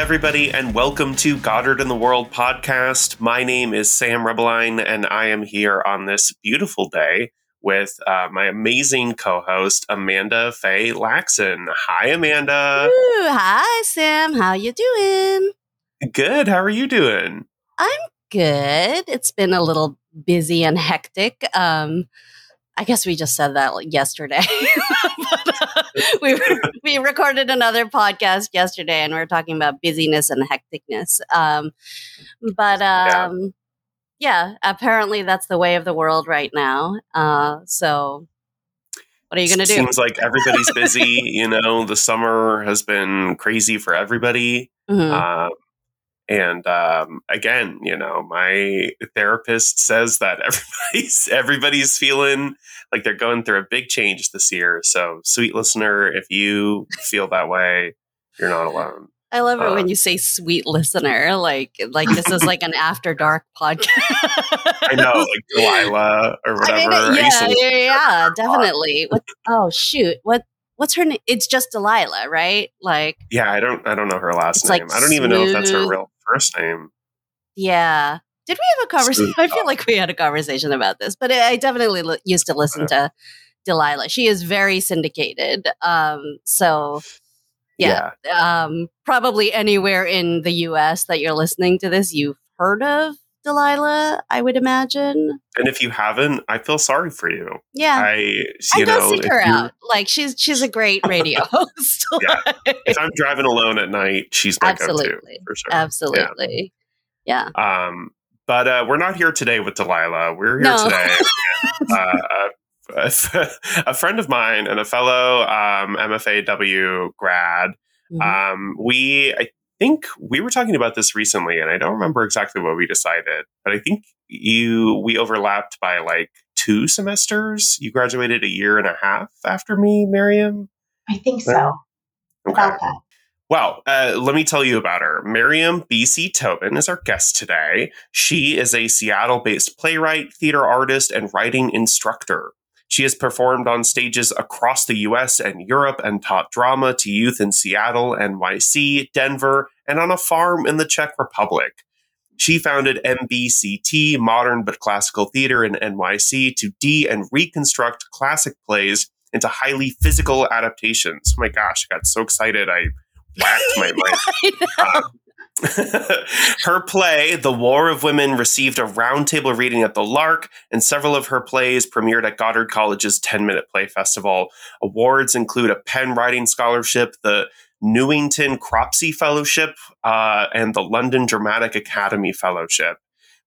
Everybody, and welcome to Goddard in the World podcast. My name is Sam Rebeline, and I am here on this beautiful day with uh, my amazing co-host Amanda Faye Laxon. Hi, Amanda. Ooh, hi, Sam. How you doing? Good. How are you doing? I'm good. It's been a little busy and hectic. Um, I guess we just said that yesterday. but, uh, we we recorded another podcast yesterday, and we are talking about busyness and hecticness. Um, but um, yeah. yeah. apparently that's the way of the world right now. Uh, so. What are you going to do? Seems like everybody's busy. you know, the summer has been crazy for everybody. Mm-hmm. Uh, and um, again, you know, my therapist says that everybody's everybody's feeling like they're going through a big change this year. So, sweet listener, if you feel that way, you're not alone. I love it uh, when you say "sweet listener," like like this is like an after dark podcast. I know, like Delilah or whatever. I mean, yeah, yeah, yeah, definitely. What? Oh shoot! What what's her name? It's just Delilah, right? Like, yeah, I don't, I don't know her last name. Like I don't even know if that's her real first name. Yeah. Did we have a conversation? I feel like we had a conversation about this, but I definitely l- used to listen to Delilah. She is very syndicated. Um, so yeah, yeah. Um, probably anywhere in the U.S. that you're listening to this, you've heard of Delilah, I would imagine. And if you haven't, I feel sorry for you. Yeah, I you I know seek her out. Like she's she's a great radio host. yeah. If I'm driving alone at night, she's my absolutely go-to for sure. Absolutely. Yeah. yeah. Um, but uh, we're not here today with Delilah. We're here no. today. uh, a, a, friend of mine and a fellow um, MFAW grad. Mm-hmm. Um, we, I think we were talking about this recently, and I don't remember exactly what we decided, but I think you we overlapped by like two semesters. You graduated a year and a half after me, Miriam. I think so. Okay. About that. Well, uh, let me tell you about her. Miriam B.C. Tobin is our guest today. She is a Seattle based playwright, theater artist, and writing instructor. She has performed on stages across the US and Europe and taught drama to youth in Seattle, NYC, Denver, and on a farm in the Czech Republic. She founded MBCT, Modern but Classical Theater in NYC, to de and reconstruct classic plays into highly physical adaptations. Oh my gosh, I got so excited. I whacked my mic. Um, her play, The War of Women, received a roundtable reading at the Lark, and several of her plays premiered at Goddard College's 10 Minute Play Festival. Awards include a pen writing scholarship, the Newington Cropsey Fellowship, uh, and the London Dramatic Academy Fellowship.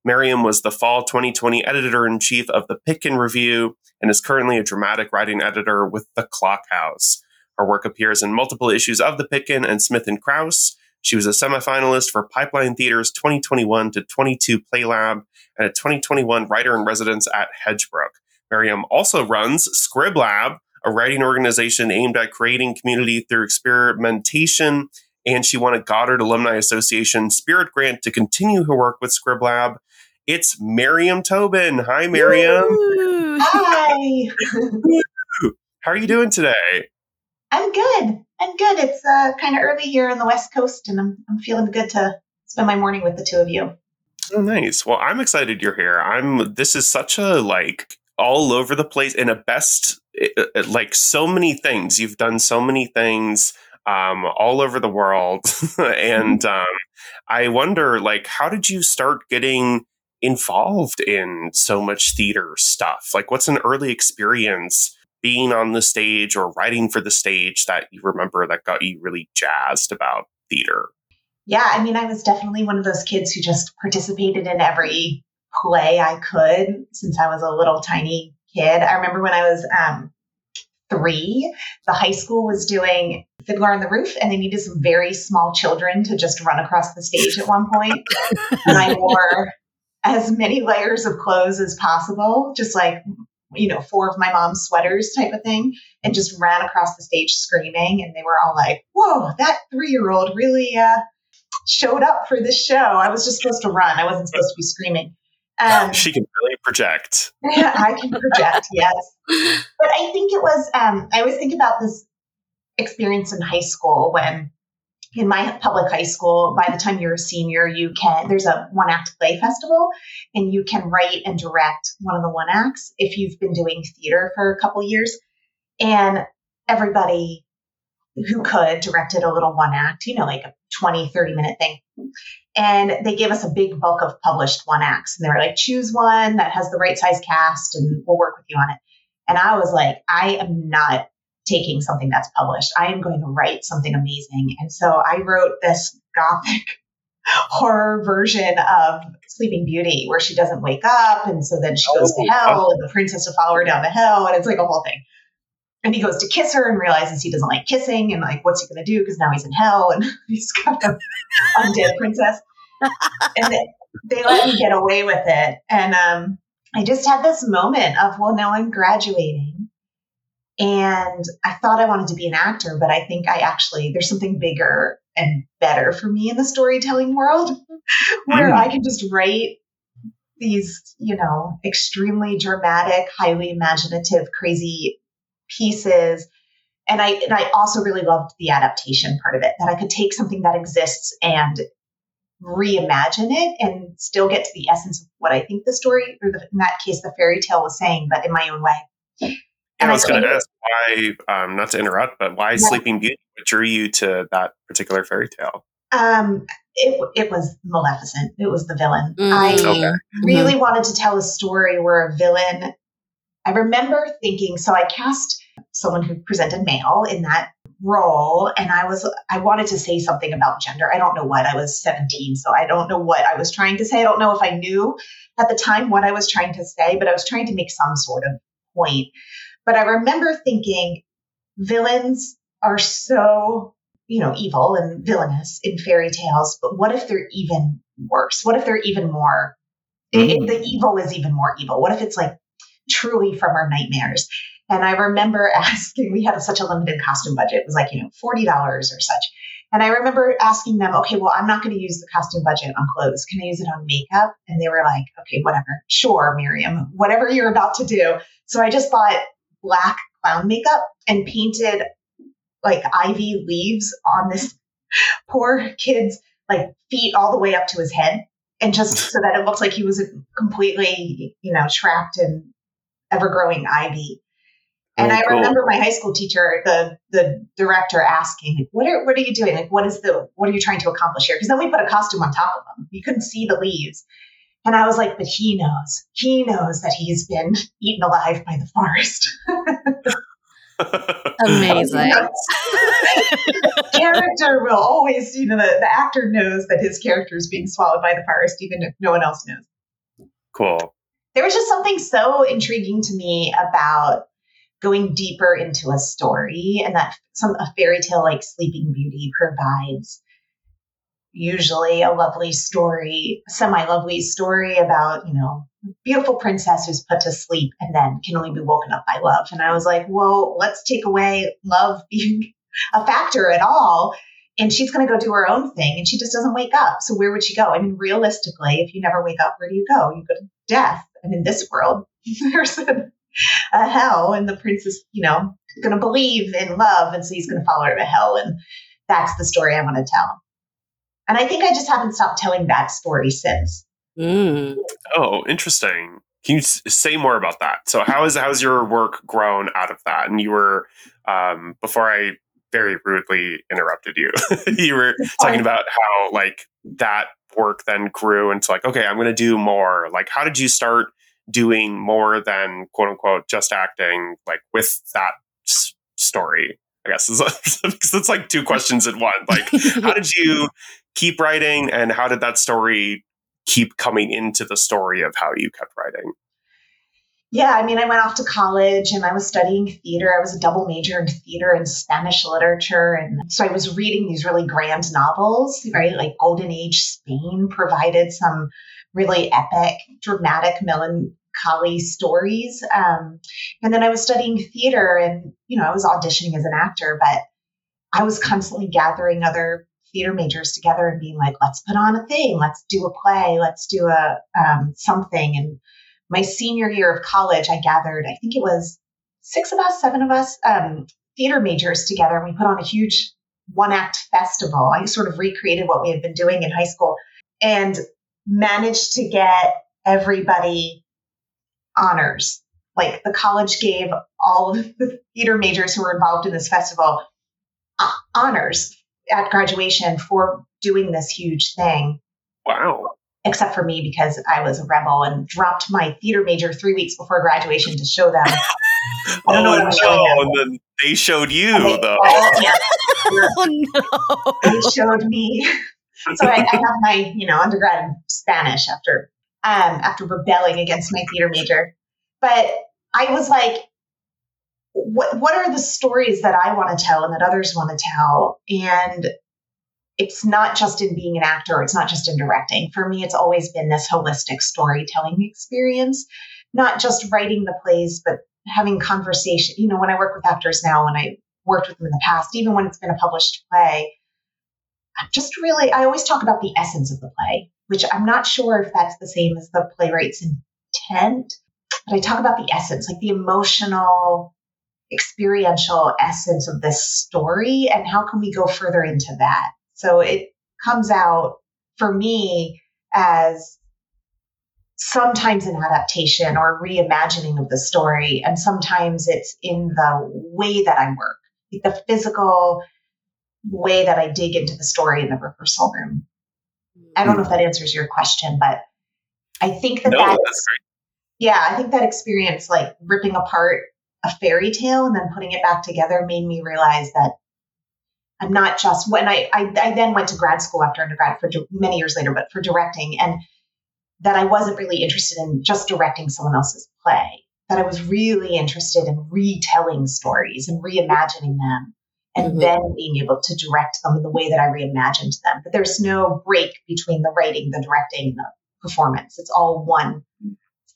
Miriam was the fall 2020 editor in chief of the Pitkin Review and is currently a dramatic writing editor with The Clock House. Her work appears in multiple issues of The Pitkin and Smith and Kraus she was a semifinalist for Pipeline Theater's 2021 to 22 Play Lab and a 2021 Writer in Residence at Hedgebrook. Miriam also runs Scrib Lab, a writing organization aimed at creating community through experimentation. And she won a Goddard Alumni Association Spirit Grant to continue her work with Scrib Lab. It's Miriam Tobin. Hi, Miriam. Hi. How are you doing today? I'm good. I'm good. It's uh, kind of early here on the West Coast, and I'm, I'm feeling good to spend my morning with the two of you. Oh, nice. Well, I'm excited you're here. I'm. This is such a like all over the place in a best like so many things. You've done so many things um, all over the world, and mm-hmm. um, I wonder like how did you start getting involved in so much theater stuff? Like, what's an early experience? Being on the stage or writing for the stage that you remember that got you really jazzed about theater? Yeah, I mean, I was definitely one of those kids who just participated in every play I could since I was a little tiny kid. I remember when I was um, three, the high school was doing Fiddler on the Roof, and they needed some very small children to just run across the stage at one point. and I wore as many layers of clothes as possible, just like you know, four of my mom's sweaters type of thing and just ran across the stage screaming. And they were all like, whoa, that three year old really uh, showed up for this show. I was just supposed to run, I wasn't supposed to be screaming. Um, she can really project. I can project, yes. But I think it was, um, I always think about this experience in high school when in my public high school, by the time you're a senior, you can, there's a one act play festival and you can write and direct one of the one acts if you've been doing theater for a couple years. And everybody who could directed a little one act, you know, like a 20, 30 minute thing. And they gave us a big bulk of published one acts. And they were like, choose one that has the right size cast and we'll work with you on it. And I was like, I am not taking something that's published. I am going to write something amazing. And so I wrote this gothic horror version of Sleeping Beauty where she doesn't wake up. And so then she goes to oh, hell and the princess to follow her down the hill. And it's like a whole thing. And he goes to kiss her and realizes he doesn't like kissing. And like, what's he going to do? Because now he's in hell and he's got an undead princess. And they, they let me get away with it. And um, I just had this moment of, well, now I'm graduating and I thought I wanted to be an actor, but I think I actually, there's something bigger and better for me in the storytelling world where mm. I can just write these, you know, extremely dramatic, highly imaginative, crazy pieces. And I and I also really loved the adaptation part of it, that I could take something that exists and reimagine it and still get to the essence of what I think the story, or the, in that case, the fairy tale was saying, but in my own way. And I was going to ask why, um, not to interrupt, but why yeah. Sleeping Beauty? What drew you to that particular fairy tale? Um, it, it was Maleficent. It was the villain. Mm. I okay. really mm-hmm. wanted to tell a story where a villain. I remember thinking, so I cast someone who presented male in that role, and I was I wanted to say something about gender. I don't know what. I was 17, so I don't know what I was trying to say. I don't know if I knew at the time what I was trying to say, but I was trying to make some sort of point. But I remember thinking villains are so, you know, evil and villainous in fairy tales, but what if they're even worse? What if they're even more, mm-hmm. the evil is even more evil? What if it's like truly from our nightmares? And I remember asking, we had such a limited costume budget. It was like, you know, $40 or such. And I remember asking them, okay, well, I'm not going to use the costume budget on clothes. Can I use it on makeup? And they were like, okay, whatever. Sure, Miriam, whatever you're about to do. So I just bought black clown makeup and painted like ivy leaves on this poor kid's like feet all the way up to his head and just so that it looked like he was completely you know trapped in ever growing ivy and oh, I remember my high school teacher, the the director, asking, like, "What are what are you doing? Like, what is the what are you trying to accomplish here?" Because then we put a costume on top of them. You couldn't see the leaves, and I was like, "But he knows. He knows that he's been eaten alive by the forest." Amazing. character will always, you know, the, the actor knows that his character is being swallowed by the forest, even if no one else knows. Cool. There was just something so intriguing to me about going deeper into a story and that some a fairy tale like sleeping beauty provides usually a lovely story semi lovely story about you know beautiful princess who's put to sleep and then can only be woken up by love and i was like well let's take away love being a factor at all and she's going to go do her own thing and she just doesn't wake up so where would she go i mean realistically if you never wake up where do you go you go to death and in this world there's a a hell and the prince is, you know, going to believe in love. And so he's going to follow her to hell. And that's the story I want to tell. And I think I just haven't stopped telling that story since. Mm. Oh, interesting. Can you say more about that? So, how is how's your work grown out of that? And you were um, before I very rudely interrupted you. you were talking about how like that work then grew into like, okay, I'm going to do more. Like, how did you start doing more than quote unquote just acting like with that s- story i guess because it's like two questions in one like how did you keep writing and how did that story keep coming into the story of how you kept writing yeah, I mean, I went off to college and I was studying theater. I was a double major in theater and Spanish literature. And so I was reading these really grand novels, right? Like Golden Age Spain provided some really epic, dramatic, melancholy stories. Um, and then I was studying theater and, you know, I was auditioning as an actor, but I was constantly gathering other theater majors together and being like, let's put on a thing, let's do a play, let's do a um, something. And my senior year of college, I gathered, I think it was six of us, seven of us, um, theater majors together, and we put on a huge one act festival. I sort of recreated what we had been doing in high school and managed to get everybody honors. Like the college gave all of the theater majors who were involved in this festival uh, honors at graduation for doing this huge thing. Wow. Except for me because I was a rebel and dropped my theater major three weeks before graduation to show them. I don't oh, know what I was no. And then they showed you, they, though. oh, no. They showed me. So I, I have my, you know, undergrad in Spanish after um, after rebelling against my theater major. But I was like, what what are the stories that I want to tell and that others want to tell? And it's not just in being an actor, it's not just in directing. For me, it's always been this holistic storytelling experience, not just writing the plays, but having conversation. You know, when I work with actors now, when I worked with them in the past, even when it's been a published play, I'm just really, I always talk about the essence of the play, which I'm not sure if that's the same as the playwright's intent, but I talk about the essence, like the emotional, experiential essence of this story, and how can we go further into that? So it comes out for me as sometimes an adaptation or reimagining of the story, and sometimes it's in the way that I work, like the physical way that I dig into the story in the rehearsal room. I don't know if that answers your question, but I think that no, that's yeah, I think that experience, like ripping apart a fairy tale and then putting it back together, made me realize that I'm not just when I, I, I then went to grad school after undergrad for many years later, but for directing, and that I wasn't really interested in just directing someone else's play. That I was really interested in retelling stories and reimagining them, and mm-hmm. then being able to direct them in the way that I reimagined them. But there's no break between the writing, the directing, and the performance. It's all one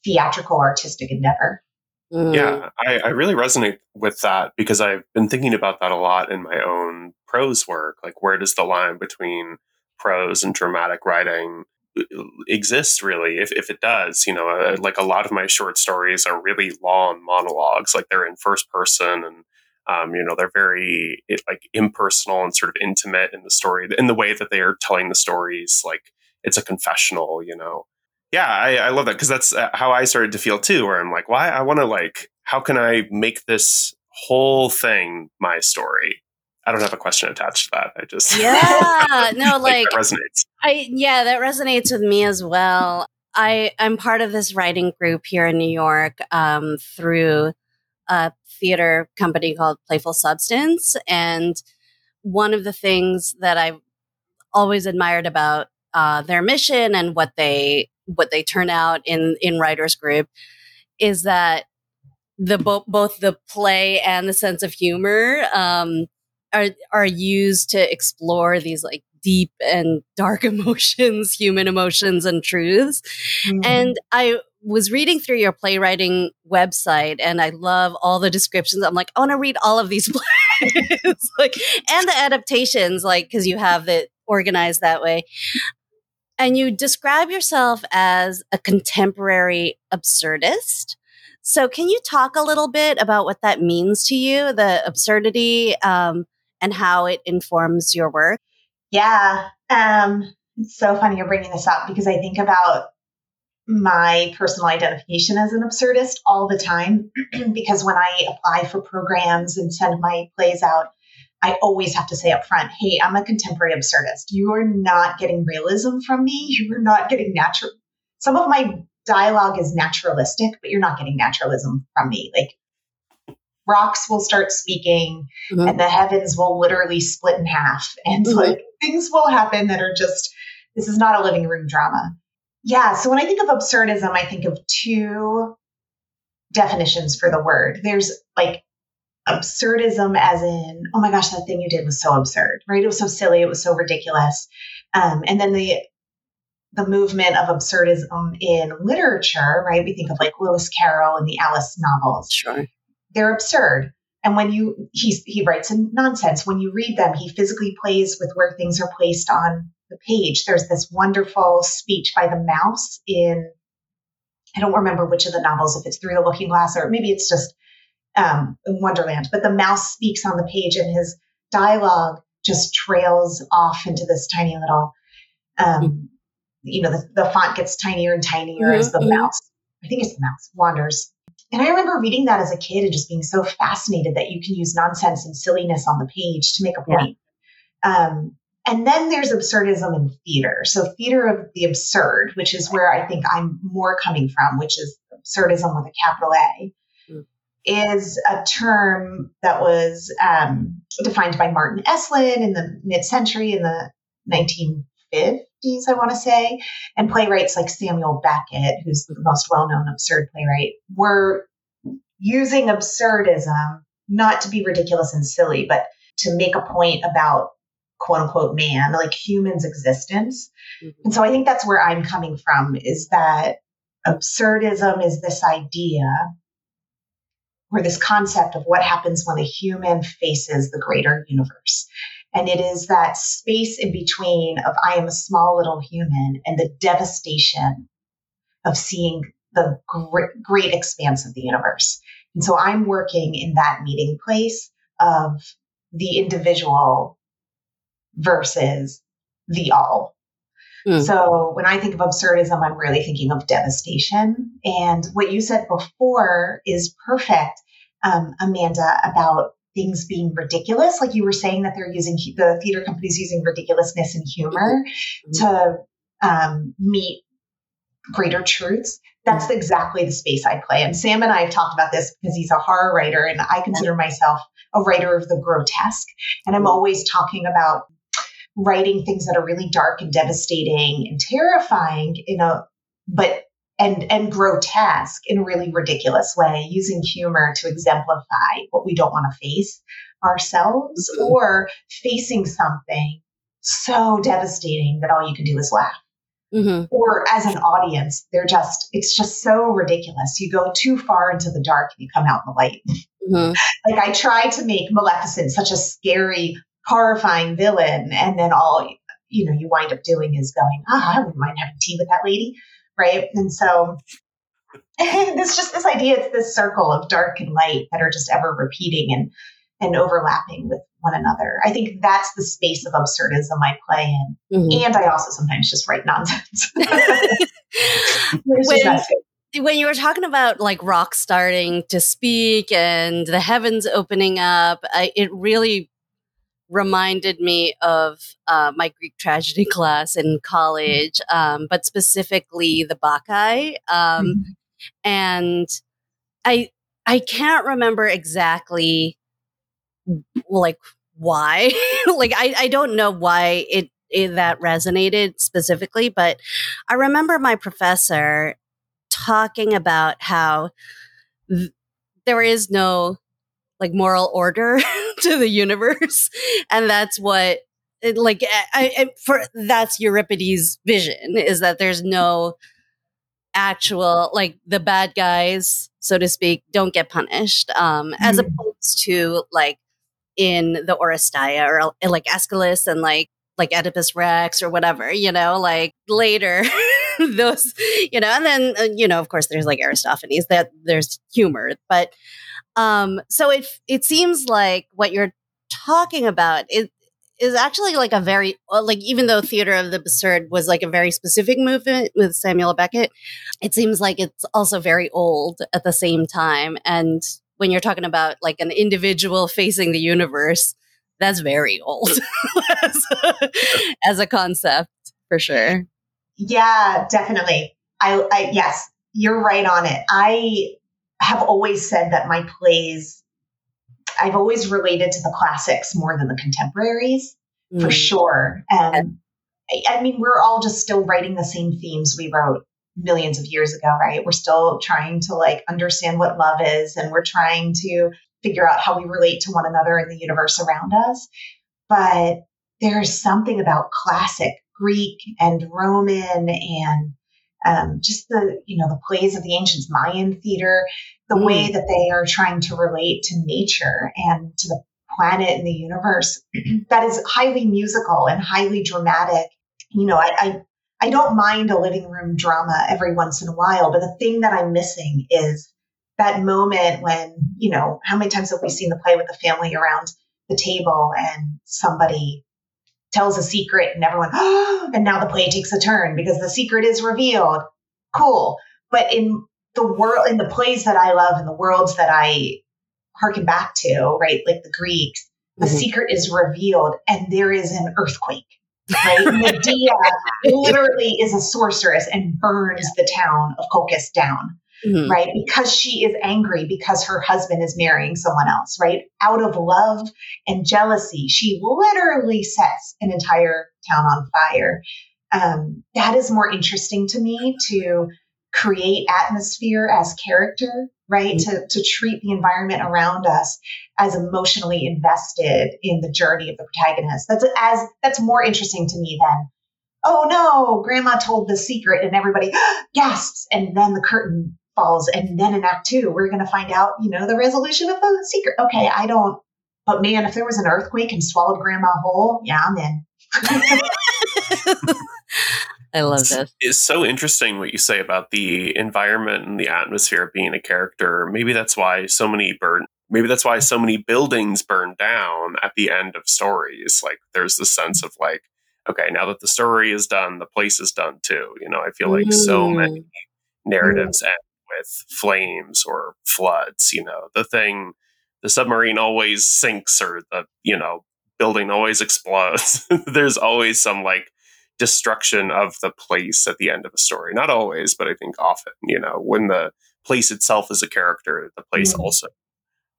theatrical artistic endeavor. Mm. Yeah, I, I, really resonate with that because I've been thinking about that a lot in my own prose work. Like, where does the line between prose and dramatic writing exist, really? If, if it does, you know, uh, like a lot of my short stories are really long monologues, like they're in first person and um, you know, they're very it, like impersonal and sort of intimate in the story, in the way that they are telling the stories. Like it's a confessional, you know yeah, I, I love that because that's uh, how I started to feel too. Where I'm like, why? I want to like, how can I make this whole thing my story? I don't have a question attached to that. I just yeah, no, like, like resonates. I yeah, that resonates with me as well. I I'm part of this writing group here in New York um, through a theater company called Playful Substance, and one of the things that I've always admired about uh, their mission and what they what they turn out in in writers group is that the bo- both the play and the sense of humor um, are are used to explore these like deep and dark emotions, human emotions and truths. Mm-hmm. And I was reading through your playwriting website and I love all the descriptions. I'm like, I want to read all of these plays. like and the adaptations, like because you have it organized that way. And you describe yourself as a contemporary absurdist. So, can you talk a little bit about what that means to you, the absurdity, um, and how it informs your work? Yeah. Um, it's so funny you're bringing this up because I think about my personal identification as an absurdist all the time. because when I apply for programs and send my plays out, I always have to say up front, hey, I'm a contemporary absurdist. You are not getting realism from me. You are not getting natural. Some of my dialogue is naturalistic, but you're not getting naturalism from me. Like rocks will start speaking mm-hmm. and the heavens will literally split in half. And mm-hmm. like things will happen that are just, this is not a living room drama. Yeah. So when I think of absurdism, I think of two definitions for the word. There's like absurdism as in oh my gosh that thing you did was so absurd right? It was so silly it was so ridiculous. Um, and then the the movement of absurdism in literature right? We think of like lewis carroll and the alice novels. Sure. They're absurd. And when you he, he writes in nonsense. When you read them he physically plays with where things are placed on the page there's this wonderful speech by the mouse in i don't remember which of the novels if it's through the looking glass or maybe it's just um, in Wonderland, but the mouse speaks on the page and his dialogue just trails off into this tiny little, um, you know, the, the, font gets tinier and tinier mm-hmm. as the mm-hmm. mouse, I think it's the mouse, wanders. And I remember reading that as a kid and just being so fascinated that you can use nonsense and silliness on the page to make a point. Yeah. Um, and then there's absurdism in theater. So theater of the absurd, which is where I think I'm more coming from, which is absurdism with a capital A, mm. is a term that was um, defined by Martin Esslin in the mid-century in the 1950s, I want to say, and playwrights like Samuel Beckett, who's the most well-known absurd playwright, were using absurdism not to be ridiculous and silly, but to make a point about quote unquote man, like humans' existence. Mm-hmm. And so I think that's where I'm coming from is that absurdism is this idea or this concept of what happens when a human faces the greater universe. And it is that space in between of I am a small little human and the devastation of seeing the great, great expanse of the universe. And so I'm working in that meeting place of the individual versus the all. Mm. So when I think of absurdism, I'm really thinking of devastation. And what you said before is perfect, um, Amanda, about things being ridiculous. Like you were saying that they're using the theater companies using ridiculousness and humor mm-hmm. to um, meet greater truths. That's mm-hmm. exactly the space I play. And Sam and I have talked about this because he's a horror writer, and I consider myself a writer of the grotesque. And I'm always talking about writing things that are really dark and devastating and terrifying in a but and and grotesque in a really ridiculous way using humor to exemplify what we don't want to face ourselves mm-hmm. or facing something so devastating that all you can do is laugh mm-hmm. or as an audience they're just it's just so ridiculous you go too far into the dark and you come out in the light mm-hmm. like i try to make maleficent such a scary horrifying villain. And then all, you know, you wind up doing is going, ah, I wouldn't mind having tea with that lady. Right. And so it's just this idea, it's this circle of dark and light that are just ever repeating and, and overlapping with one another. I think that's the space of absurdism I play in. Mm-hmm. And I also sometimes just write nonsense. when, when you were talking about like rock starting to speak and the heavens opening up, I, it really reminded me of uh, my Greek tragedy class in college, um, but specifically the Bacchae. Um, mm-hmm. And I I can't remember exactly like why. like I, I don't know why it, it that resonated specifically, but I remember my professor talking about how th- there is no like moral order to the universe and that's what it, like I, I, for that's euripides vision is that there's no actual like the bad guys so to speak don't get punished um mm-hmm. as opposed to like in the oresteia or like aeschylus and like like oedipus rex or whatever you know like later those you know and then uh, you know of course there's like aristophanes that there's humor but um, so it it seems like what you're talking about is is actually like a very like even though theater of the absurd was like a very specific movement with Samuel Beckett, it seems like it's also very old at the same time. And when you're talking about like an individual facing the universe, that's very old as, a, as a concept for sure. Yeah, definitely. I, I yes, you're right on it. I have always said that my plays, I've always related to the classics more than the contemporaries, mm. for sure. And I, I mean, we're all just still writing the same themes we wrote millions of years ago, right? We're still trying to like understand what love is and we're trying to figure out how we relate to one another in the universe around us. But there's something about classic Greek and Roman and um, just the you know the plays of the ancient Mayan theater, the mm. way that they are trying to relate to nature and to the planet and the universe, that is highly musical and highly dramatic. You know, I, I I don't mind a living room drama every once in a while, but the thing that I'm missing is that moment when, you know, how many times have we seen the play with the family around the table and somebody tells a secret and everyone, oh, and now the play takes a turn because the secret is revealed. Cool. But in the world, in the plays that I love and the worlds that I harken back to, right, like the Greeks, the mm-hmm. secret is revealed and there is an earthquake. Right? Medea literally is a sorceress and burns the town of Colchis down mm-hmm. right? Because she is angry because her husband is marrying someone else, right? Out of love and jealousy, she literally sets an entire town on fire. Um, that is more interesting to me to create atmosphere as character, right? Mm-hmm. To, to treat the environment around us as emotionally invested in the journey of the protagonist. That's as that's more interesting to me than oh no, grandma told the secret and everybody gasps and then the curtain falls. And then in Act Two, we're going to find out, you know, the resolution of the secret. Okay, I don't, but man, if there was an earthquake and swallowed Grandma whole, yeah, I'm in. I love this. It's so interesting what you say about the environment and the atmosphere of being a character. Maybe that's why so many burn. Maybe that's why so many buildings burn down at the end of stories. Like there's the sense of like, okay, now that the story is done, the place is done too. You know, I feel like mm. so many narratives mm. end with flames or floods. You know, the thing, the submarine always sinks or the, you know, building always explodes. There's always some like destruction of the place at the end of a story. Not always, but I think often, you know, when the place itself is a character, the place mm-hmm. also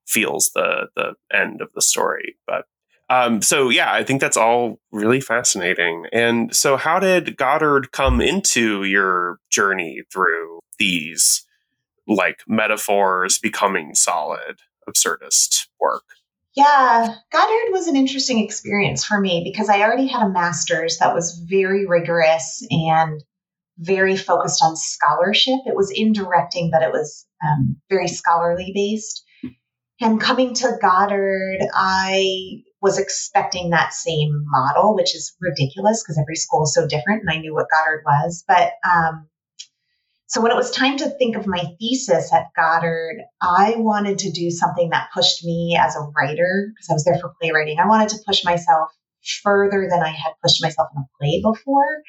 feels the the end of the story. But um, so yeah, I think that's all really fascinating. And so, how did Goddard come into your journey through these like metaphors becoming solid absurdist work. Yeah, Goddard was an interesting experience for me because I already had a master's that was very rigorous and very focused on scholarship. It was in directing, but it was um, very scholarly based. And coming to Goddard, I was expecting that same model, which is ridiculous because every school is so different, and I knew what Goddard was. But um, so when it was time to think of my thesis at Goddard, I wanted to do something that pushed me as a writer because I was there for playwriting. I wanted to push myself further than I had pushed myself in a play before.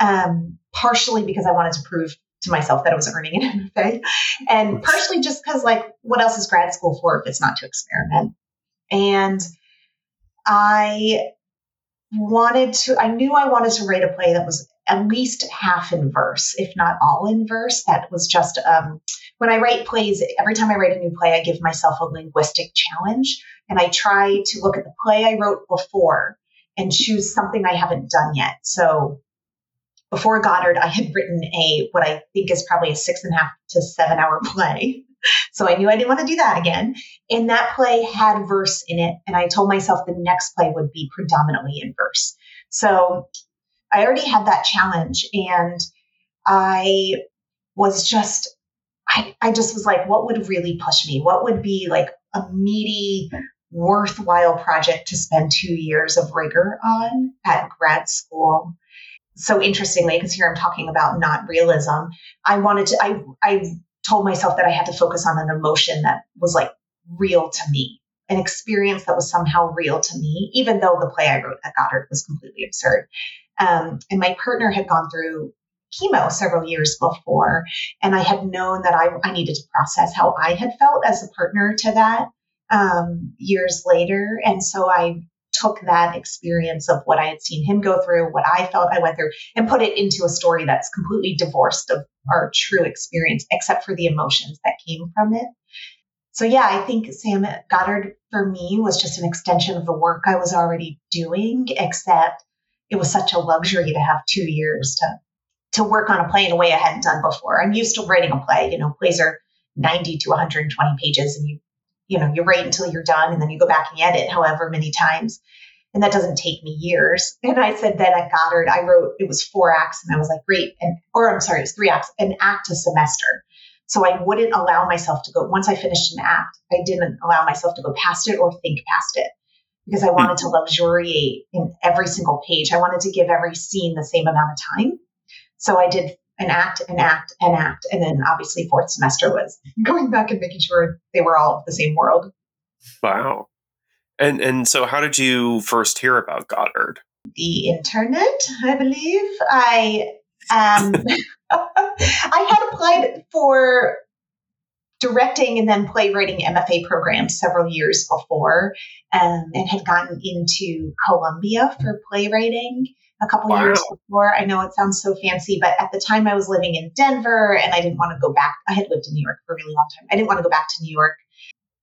Um, partially because I wanted to prove to myself that I was earning an MFA, and partially just because, like, what else is grad school for if it's not to experiment? And I wanted to, I knew I wanted to write a play that was at least half in verse, if not all in verse. That was just um, when I write plays, every time I write a new play, I give myself a linguistic challenge and I try to look at the play I wrote before and choose something I haven't done yet. So before Goddard, I had written a what I think is probably a six and a half to seven hour play. So I knew I didn't want to do that again. And that play had verse in it. And I told myself the next play would be predominantly in verse. So I already had that challenge and I was just, I, I just was like, what would really push me? What would be like a meaty, worthwhile project to spend two years of rigor on at grad school? So interestingly, because here I'm talking about not realism, I wanted to, I, I told myself that I had to focus on an emotion that was like real to me, an experience that was somehow real to me, even though the play I wrote at Goddard was completely absurd. Um, and my partner had gone through chemo several years before, and I had known that I, I needed to process how I had felt as a partner to that um, years later. And so I took that experience of what I had seen him go through, what I felt I went through, and put it into a story that's completely divorced of our true experience, except for the emotions that came from it. So, yeah, I think Sam Goddard for me was just an extension of the work I was already doing, except it was such a luxury to have two years to to work on a play in a way I hadn't done before. I'm used to writing a play. You know, plays are 90 to 120 pages, and you you know you write until you're done, and then you go back and edit however many times, and that doesn't take me years. And I said then at Goddard, I wrote it was four acts, and I was like, great, and or I'm sorry, it was three acts, an act a semester. So I wouldn't allow myself to go once I finished an act. I didn't allow myself to go past it or think past it because I wanted to luxuriate in every single page. I wanted to give every scene the same amount of time. So I did an act, an act, an act. And then obviously, fourth semester was going back and making sure they were all the same world. Wow. And and so, how did you first hear about Goddard? The internet, I believe. I um, I had applied for directing and then playwriting MFA programs several years before, um, and had gotten into Columbia for playwriting a couple wow. years before. I know it sounds so fancy, but at the time I was living in Denver and I didn't want to go back. I had lived in New York for a really long time. I didn't want to go back to New York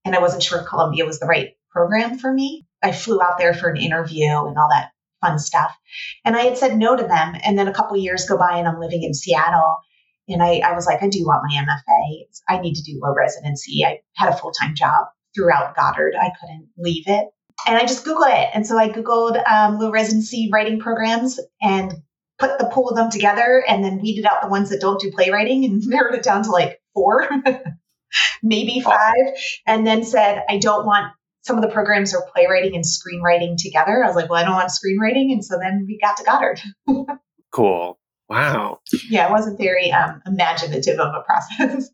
and I wasn't sure Columbia was the right program for me. I flew out there for an interview and all that fun stuff. And I had said no to them. And then a couple years go by and I'm living in Seattle. And I, I was like, I do want my MFA. I need to do low residency. I had a full time job throughout Goddard. I couldn't leave it and I just Googled it. And so I Googled um, low residency writing programs and put the pool of them together and then weeded out the ones that don't do playwriting and narrowed it down to like four, maybe five. And then said, I don't want some of the programs are playwriting and screenwriting together. I was like, well, I don't want screenwriting. And so then we got to Goddard. cool. Wow. Yeah, it wasn't very um, imaginative of a process.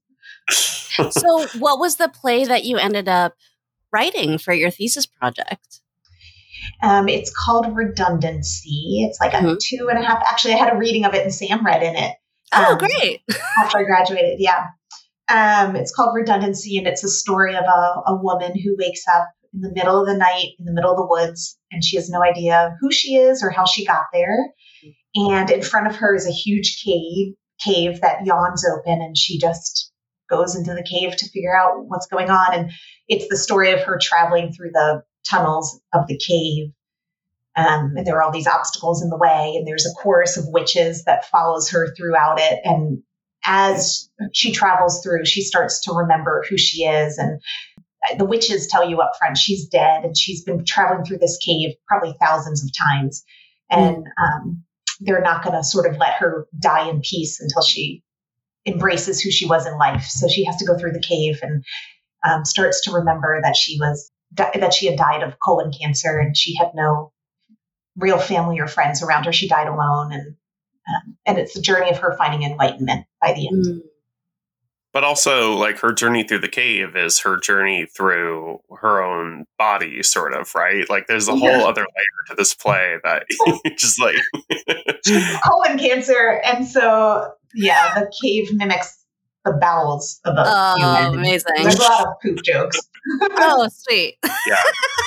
so, what was the play that you ended up writing for your thesis project? Um, it's called Redundancy. It's like mm-hmm. a two and a half. Actually, I had a reading of it, and Sam read in it. Oh, um, great! after I graduated, yeah. Um, it's called Redundancy, and it's a story of a, a woman who wakes up in the middle of the night, in the middle of the woods, and she has no idea who she is or how she got there. And in front of her is a huge cave, cave that yawns open, and she just goes into the cave to figure out what's going on. And it's the story of her traveling through the tunnels of the cave. Um, and there are all these obstacles in the way, and there's a chorus of witches that follows her throughout it. And as she travels through, she starts to remember who she is. And the witches tell you up front she's dead, and she's been traveling through this cave probably thousands of times. And um, they're not going to sort of let her die in peace until she embraces who she was in life. So she has to go through the cave and um, starts to remember that she was that she had died of colon cancer and she had no real family or friends around her. She died alone, and um, and it's the journey of her finding enlightenment by the end. Mm. But also, like her journey through the cave is her journey through her own body, sort of, right? Like there's a yeah. whole other layer to this play that just like colon cancer, and so yeah, the cave mimics the bowels of a oh, human. Amazing. There's a lot of poop jokes. oh, sweet. yeah.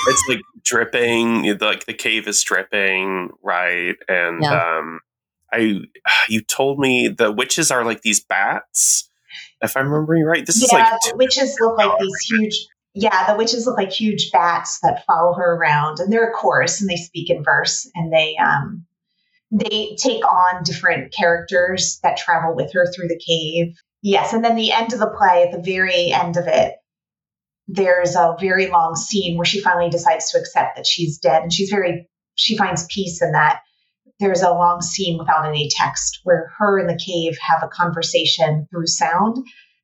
It's like dripping, like the cave is dripping, right? And yeah. um I you told me the witches are like these bats. If I'm remembering right, this yeah, is like the witches look like these huge yeah, the witches look like huge bats that follow her around and they're a chorus and they speak in verse and they um they take on different characters that travel with her through the cave. Yes, and then the end of the play, at the very end of it, there's a very long scene where she finally decides to accept that she's dead, and she's very she finds peace in that. There's a long scene without any text where her and the cave have a conversation through sound.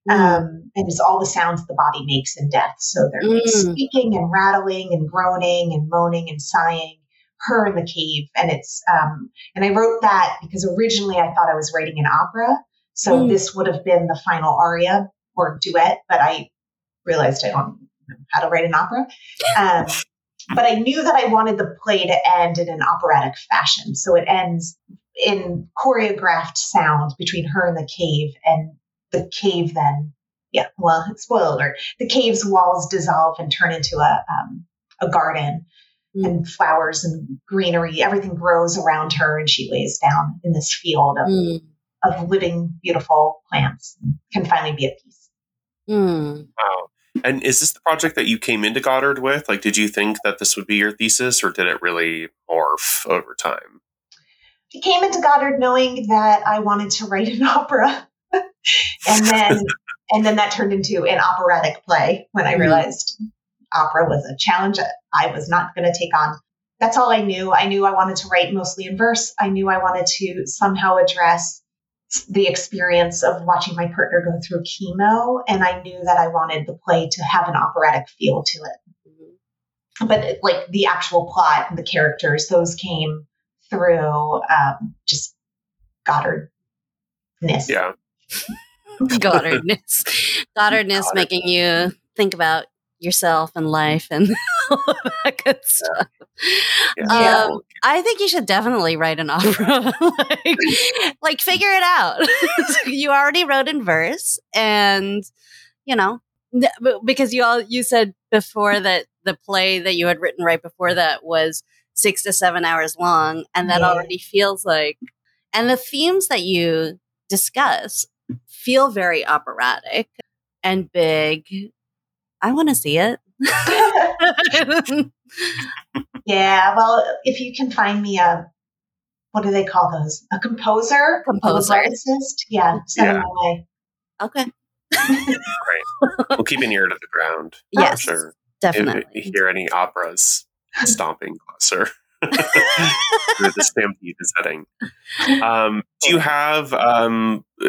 Mm. Um, and it's all the sounds the body makes in death. So they're mm. speaking and rattling and groaning and moaning and sighing her in the cave and it's um and i wrote that because originally i thought i was writing an opera so mm. this would have been the final aria or duet but i realized i don't know how to write an opera um, but i knew that i wanted the play to end in an operatic fashion so it ends in choreographed sound between her and the cave and the cave then yeah well spoiler alert the cave's walls dissolve and turn into a um, a garden mm. and flowers and greenery. Everything grows around her, and she lays down in this field of, mm. of living, beautiful plants and can finally be at peace. Mm. Wow. And is this the project that you came into Goddard with? Like, did you think that this would be your thesis, or did it really morph over time? I came into Goddard knowing that I wanted to write an opera, and then and then that turned into an operatic play when I mm. realized opera was a challenge I was not going to take on. That's all I knew. I knew I wanted to write mostly in verse. I knew I wanted to somehow address the experience of watching my partner go through chemo. And I knew that I wanted the play to have an operatic feel to it. But like the actual plot and the characters, those came through um, just Goddardness. Yeah. Goddardness. Goddardness Goddard. making you think about yourself and life and all of that good stuff. Yeah. Um, I think you should definitely write an opera. like, like, figure it out. you already wrote in verse, and you know, because you all you said before that the play that you had written right before that was six to seven hours long, and that Yeah. already feels like, and the themes that you discuss feel very operatic and big. I want to see it. Yeah, well, if you can find me a, what do they call those? A composer? Composer. A lyricist? Yeah, send Yeah. them my way. okay. We'll keep an ear to the ground. for Yes, sure. If definitely. you hear any operas stomping closer. where the stampede is heading. Um, do you have um, uh,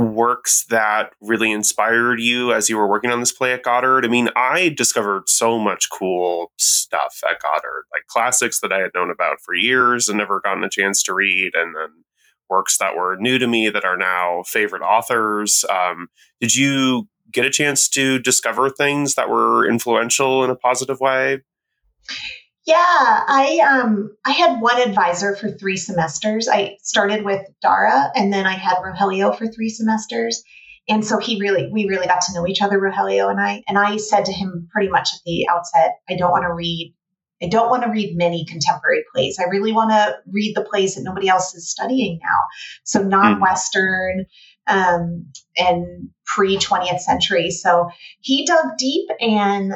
works that really inspired you as you were working on this play at Goddard? I mean, I discovered so much cool stuff at Goddard, like classics that I had known about for years and never gotten a chance to read, and then works that were new to me that are now favorite authors. Um, did you get a chance to discover things that were influential in a positive way? Yeah, I um I had one advisor for three semesters. I started with Dara and then I had Rogelio for three semesters. And so he really we really got to know each other, Rogelio and I. And I said to him pretty much at the outset, I don't want to read I don't want to read many contemporary plays. I really want to read the plays that nobody else is studying now. So non-Western um, and pre 20th century. So he dug deep and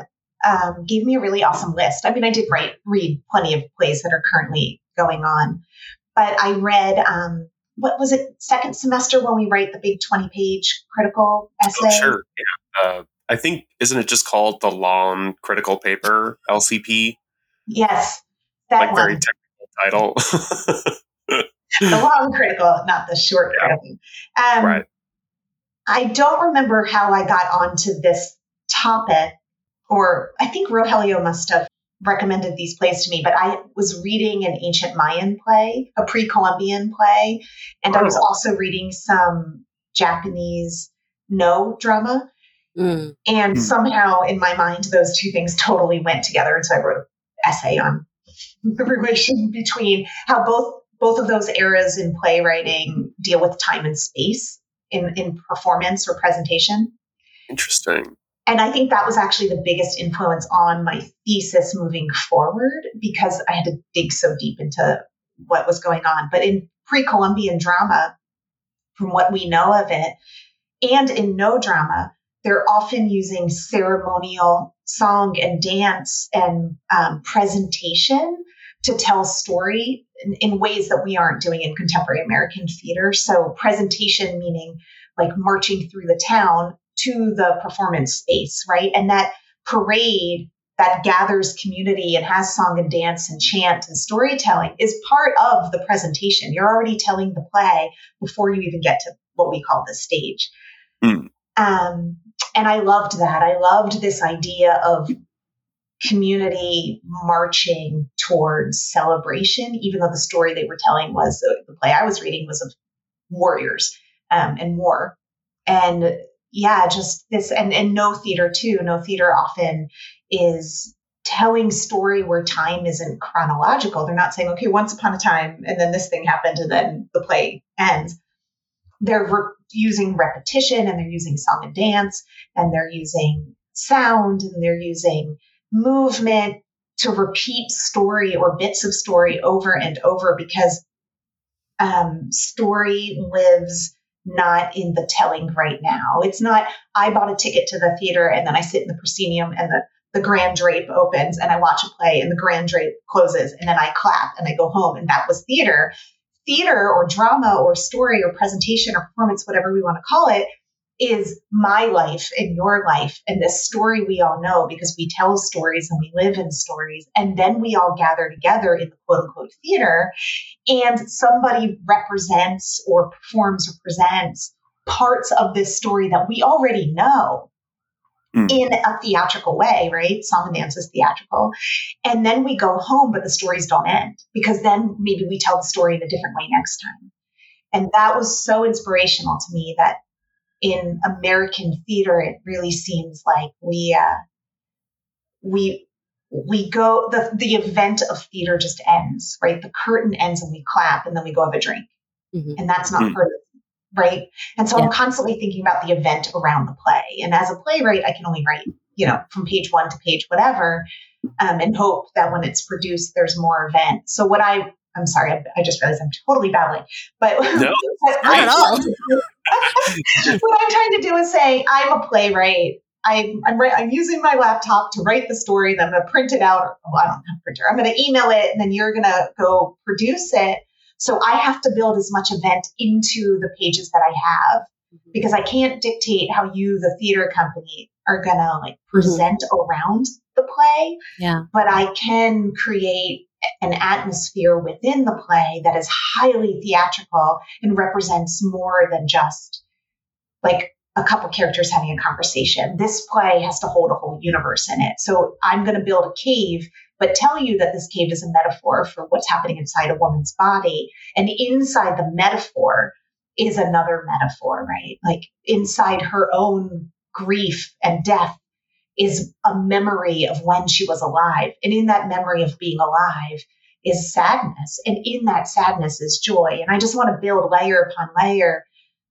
um, gave me a really awesome list. I mean, I did write read plenty of plays that are currently going on, but I read um, what was it second semester when we write the big twenty page critical essay. Oh, sure. Yeah. Uh, I think isn't it just called the long Critical Paper (LCP)? Yes, that Like one, very technical title. the long critical, not the short Yeah. critical. Um, right. I don't remember how I got onto this topic, or I think Rogelio must have recommended these plays to me, but I was reading an ancient Mayan play, a pre Columbian play, and I was Oh. also reading some Japanese Noh drama. Mm. And Hmm. somehow in my mind, those two things totally went together. And so I wrote an essay on the relation between how both both of those eras in playwriting deal with time and space in, in performance or presentation. Interesting. And I think that was actually the biggest influence on my thesis moving forward because I had to dig so deep into what was going on. But in pre Columbian drama, from what we know of it, and in Noh drama, they're often using ceremonial song and dance and um, presentation to tell story in, in ways that we aren't doing in contemporary American theater. So, presentation meaning like marching through the town to the performance space, right? And that parade that gathers community and has song and dance and chant and storytelling is part of the presentation. You're already telling the play before you even get to what we call the stage. Hmm. Um, and I loved that. I loved this idea of community marching towards celebration, even though the story they were telling was the play I was reading was of warriors um, and war. And yeah, just this, and, and Noh theater too. Noh theater often is telling story where time isn't chronological. They're not saying, okay, once upon a time, and then this thing happened, and then the play ends. They're re- using repetition, and they're using song and dance, and they're using sound, and they're using movement to repeat story or bits of story over and over because um, story lives not in the telling right now. It's not, I bought a ticket to the theater and then I sit in the proscenium and the, the grand drape opens and I watch a play and the grand drape closes and then I clap and I go home and that was theater. Theater or drama or story or presentation or performance, whatever we want to call it, is my life and your life and this story we all know because we tell stories and we live in stories. And then we all gather together in the quote unquote theater and somebody represents or performs or presents parts of this story that we already know Mm. in a theatrical way, right? Song and dance is theatrical. And then we go home, but the stories don't end because then maybe we tell the story in a different way next time. And that was so inspirational to me that in American theater, it really seems like we, uh, we, we go the the event of theater just ends, right? The curtain ends and we clap and then we go have a drink. Mm-hmm. And that's not mm-hmm. part of right? And so yeah. I'm constantly thinking about the event around the play. And as a playwright, I can only write, you know, from page one to page whatever, um, and hope that when it's produced, there's more event. So what I I'm sorry, I, I just realized I'm totally babbling, but no, not at all. what I'm trying to do is say I'm a playwright. I'm I'm, I'm using my laptop to write the story. Then I'm going to print it out. Or, well, I don't have a printer. I'm going to email it, and then you're going to go produce it. So I have to build as much event into the pages that I have mm-hmm. because I can't dictate how you, the theater company, are going to like mm-hmm. present mm-hmm. around the play. Yeah. But I can create an atmosphere within the play that is highly theatrical and represents more than just like a couple characters having a conversation. This play has to hold a whole universe in it. So I'm going to build a cave but tell you that this cave is a metaphor for what's happening inside a woman's body. And inside the metaphor is another metaphor, right? Like inside her own grief and death is a memory of when she was alive. And in that memory of being alive is sadness. And in that sadness is joy. And I just want to build layer upon layer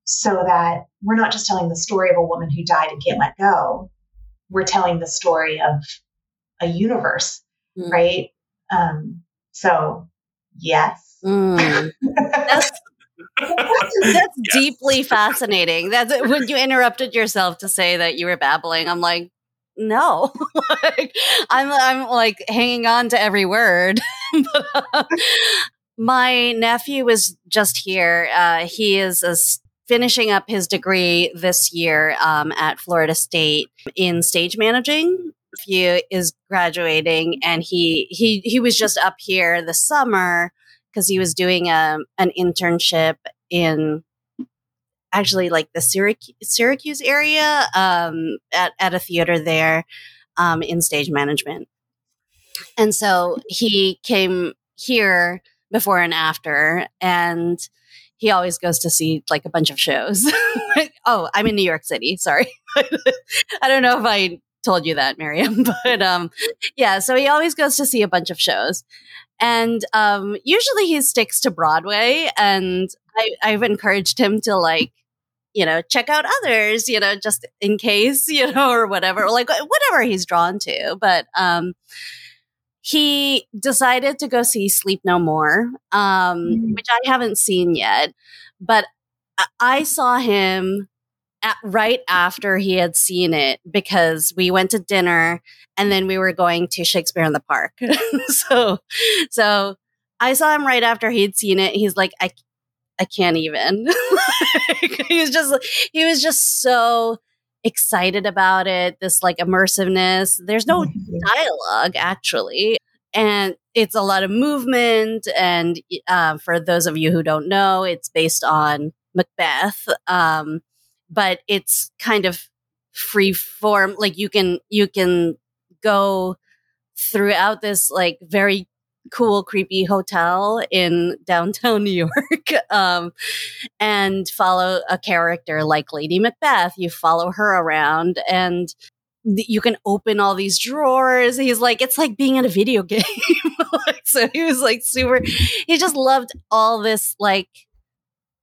so that we're not just telling the story of a woman who died and can't let go. We're telling the story of a universe mm. right? Um, so, yes. Mm. That's, that's deeply fascinating. That's when you interrupted yourself to say that you were babbling. I'm like, no, like, I'm I'm like hanging on to every word. uh, my nephew was just here. Uh, he is a, finishing up his degree this year um, at Florida State in stage managing nephew is graduating and he he he was just up here this summer because he was doing a um, an internship in actually like the Syracuse, Syracuse area um, at, at a theater there um, in stage management. And so he came here before and after, and he always goes to see like a bunch of shows. oh, I'm in New York City. Sorry. I don't know if I told you that, Miriam. but um, yeah, so he always goes to see a bunch of shows. And um, usually he sticks to Broadway. And I, I've encouraged him to like, you know, check out others, you know, just in case, you know, or whatever, like whatever he's drawn to. But um, he decided to go see Sleep No More, um, mm-hmm. which I haven't seen yet. But I saw him at, right after he had seen it because we went to dinner and then we were going to Shakespeare in the Park. so, so I saw him right after he'd seen it. He's like, I, I can't even. he was just, he was just so excited about it. This like immersiveness. There's no mm-hmm. dialogue actually. And it's a lot of movement. And uh, for those of you who don't know, it's based on Macbeth. Um, but it's kind of free form. Like you can, you can go throughout this like very cool, creepy hotel in downtown New York um, and follow a character like Lady Macbeth. You follow her around and th- you can open all these drawers. He's like, it's like being in a video game. so he was like super, he just loved all this like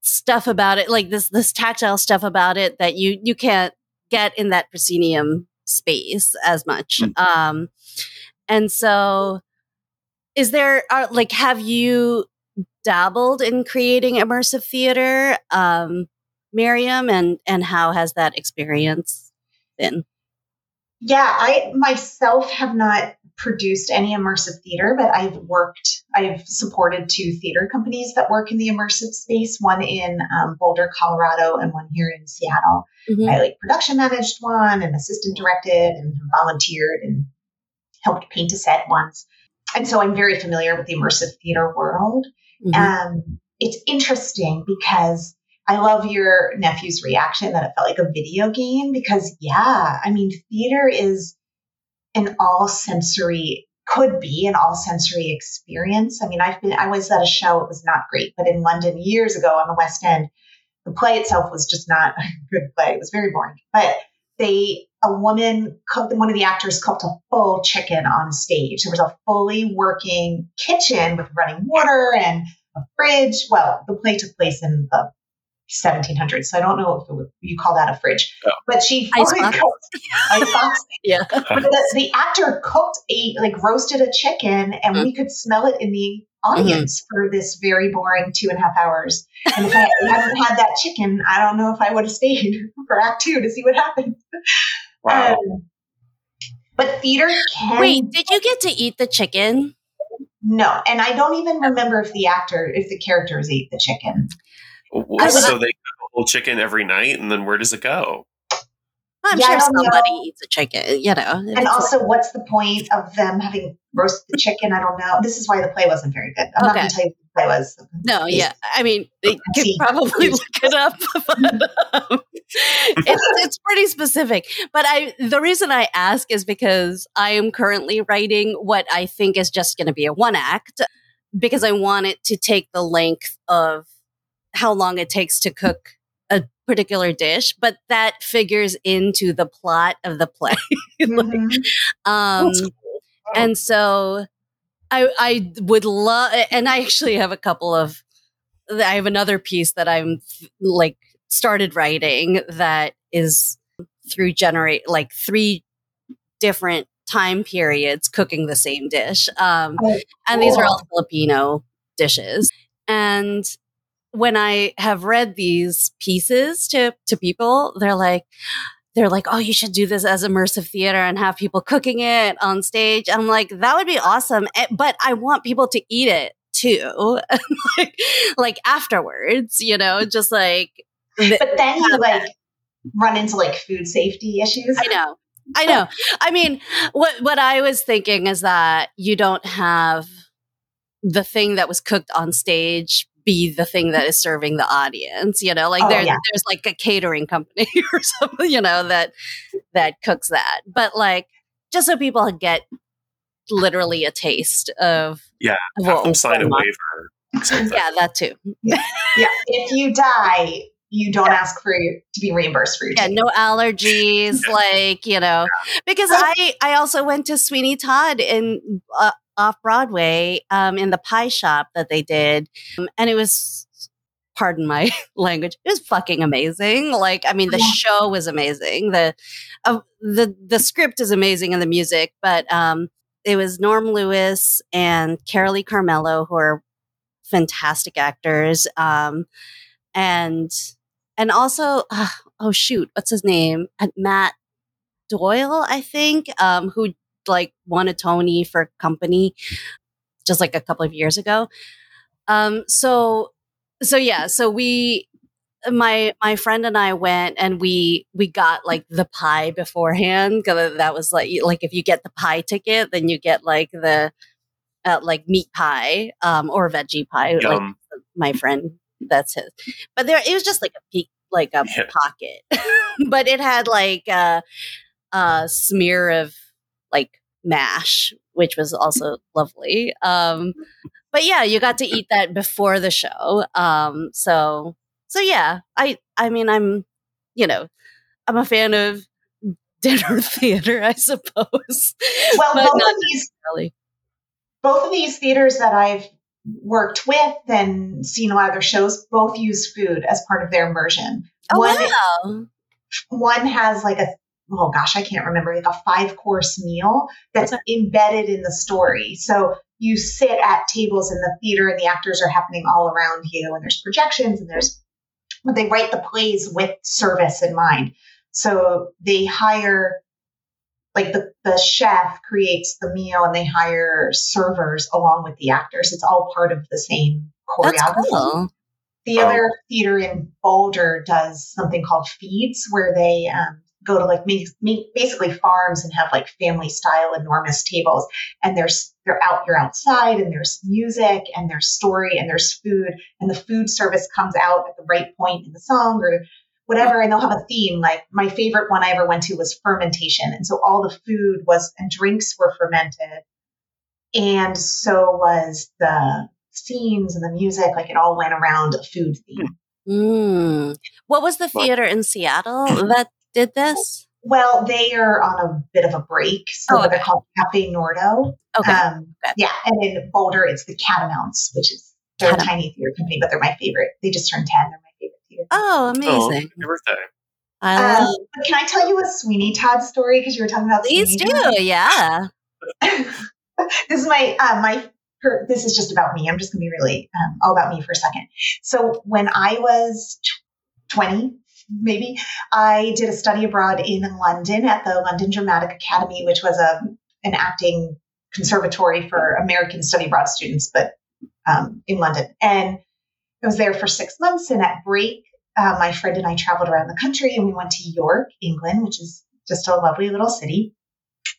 stuff about it, like this this tactile stuff about it that you you can't get in that proscenium space as much. Mm-hmm. Um, and so, is there are, like have you dabbled in creating immersive theater, um, Miriam, and and how has that experience been? Yeah, I myself have not produced any immersive theater, but I've worked, I've supported two theater companies that work in the immersive space, one in um, Boulder, Colorado, and one here in Seattle. Mm-hmm. I like production managed one and assistant directed and volunteered and helped paint a set once. And so I'm very familiar with the immersive theater world. Mm-hmm. Um, it's interesting because I love your nephew's reaction that it felt like a video game because, yeah, I mean, theater is an all sensory could be an all sensory experience. I mean, I've been I was at a show, it was not great, but in London years ago on the West End, the play itself was just not a good play. It was very boring. But they a woman cooked, one of the actors cooked a full chicken on stage. There was a fully working kitchen with running water and a fridge. Well, the play took place in the 1700s, so I don't know if would, you call that a fridge. Oh. But she fully ice cooked ice box. yeah. But the, the, actor cooked a like roasted a chicken, and mm. we could smell it in the audience mm-hmm. for this very boring two and a half hours. And if I hadn't had that chicken, I don't know if I would have stayed for Act Two to see what happened. Wow. Um, but theater can. Wait, did you get to eat the chicken? No, and I don't even remember if the actor, if the characters ate the chicken. So they cook a whole chicken every night, and then where does it go? I'm yeah, sure somebody know. eats a chicken, you know. And also, like, what's the point of them having roasted chicken? I don't know. This is why the play wasn't very good. I'm okay. not going to tell you what the play was. No, yeah. I mean, you could probably look it up. But, um, it's, it's pretty specific. But I, the reason I ask is because I am currently writing what I think is just going to be a one act because I want it to take the length of how long it takes to cook particular dish, but that figures into the plot of the play. mm-hmm. um, cool. And so I, I would love, and I actually have a couple of, I have another piece that I'm like started writing that is through generate like three different time periods cooking the same dish. Um, oh, and these are all Filipino dishes. And when I have read these pieces to, to people, they're like, they're like, oh, you should do this as immersive theater and have people cooking it on stage. I'm like, that would be awesome. Eh, but I want people to eat it too, like, like afterwards, you know, just like. But then you like run into like food safety issues. I know. I know. I mean, what what I was thinking is that you don't have the thing that was cooked on stage be the thing that is serving the audience you know like oh, there, yeah. there's like a catering company or something you know that that cooks that. But like just so people get literally a taste of yeah of have them sign a waiver yeah that. too. Yeah. yeah. If you die you don't yeah. ask for to be reimbursed for your yeah no allergies like you know because i i also went to sweeney todd in uh, off Broadway um, in the pie shop that they did. Um, and it was, pardon my language, it was fucking amazing. Like, I mean, the yeah. show was amazing. The, uh, the, the script is amazing and the music, but um, it was Norm Lewis and Carolee Carmello, who are fantastic actors. Um, and, and also, uh, oh shoot, what's his name? Matt Doyle, I think, um, who like won a Tony for company just like a couple of years ago. Um, so, so yeah, so we, my my friend and I went and we we got like the pie beforehand because that was like like if you get the pie ticket then you get like the uh, like meat pie um, or veggie pie Yum. like my friend that's his but there it was just like a peak like a yeah. pocket but it had like a, a smear of like mash, which was also lovely. Um, but yeah, you got to eat that before the show. Um, so so yeah, I I mean I'm you know I'm a fan of dinner theater, I suppose. Well, both of these really. both of these theaters that I've worked with and seen a lot of their shows both use food as part of their immersion. Oh, one, wow. one has like a oh gosh, I can't remember, like a five course meal that's embedded in the story. So you sit at tables in the theater and the actors are happening all around you and there's projections and there's, but they write the plays with service in mind. So they hire, like the, the chef creates the meal and they hire servers along with the actors. It's all part of the same choreography. Cool. The other theater in Boulder does something called feeds where they um, go to like me, me, basically farms and have like family style enormous tables. And there's they're out you're outside and there's music and there's story and there's food. And the food service comes out at the right point in the song or whatever. And they'll have a theme. Like my favorite one i ever went to was fermentation. And so all the food was and drinks were fermented. And so was the scenes and the music. Like it all went around a food theme. Mm. what was the theater in seattle that did this? Well, they are on a bit of a break, so Oh, okay. they're called Cafe Nordo. Okay. Um, Okay. Yeah, and in Boulder, it's the Catamounts, which is they're a tiny theater company, but they're my favorite. They just turned ten. They're my favorite theater. oh, Oh, amazing. happy birthday. I Um, love but can I tell you a Sweeney Todd story? Because you were talking about Please Sweeney Todd. do. Yeah. this is my uh, my per, this is just about me. I'm just going to be really um, all about me for a second. So when I was 20, maybe I did a study abroad in London at the London Dramatic Academy, which was a an acting conservatory for American study abroad students, but um, in London. And I was there for six months. And at break, uh, my friend and I traveled around the country, and we went to York, England, which is just a lovely little city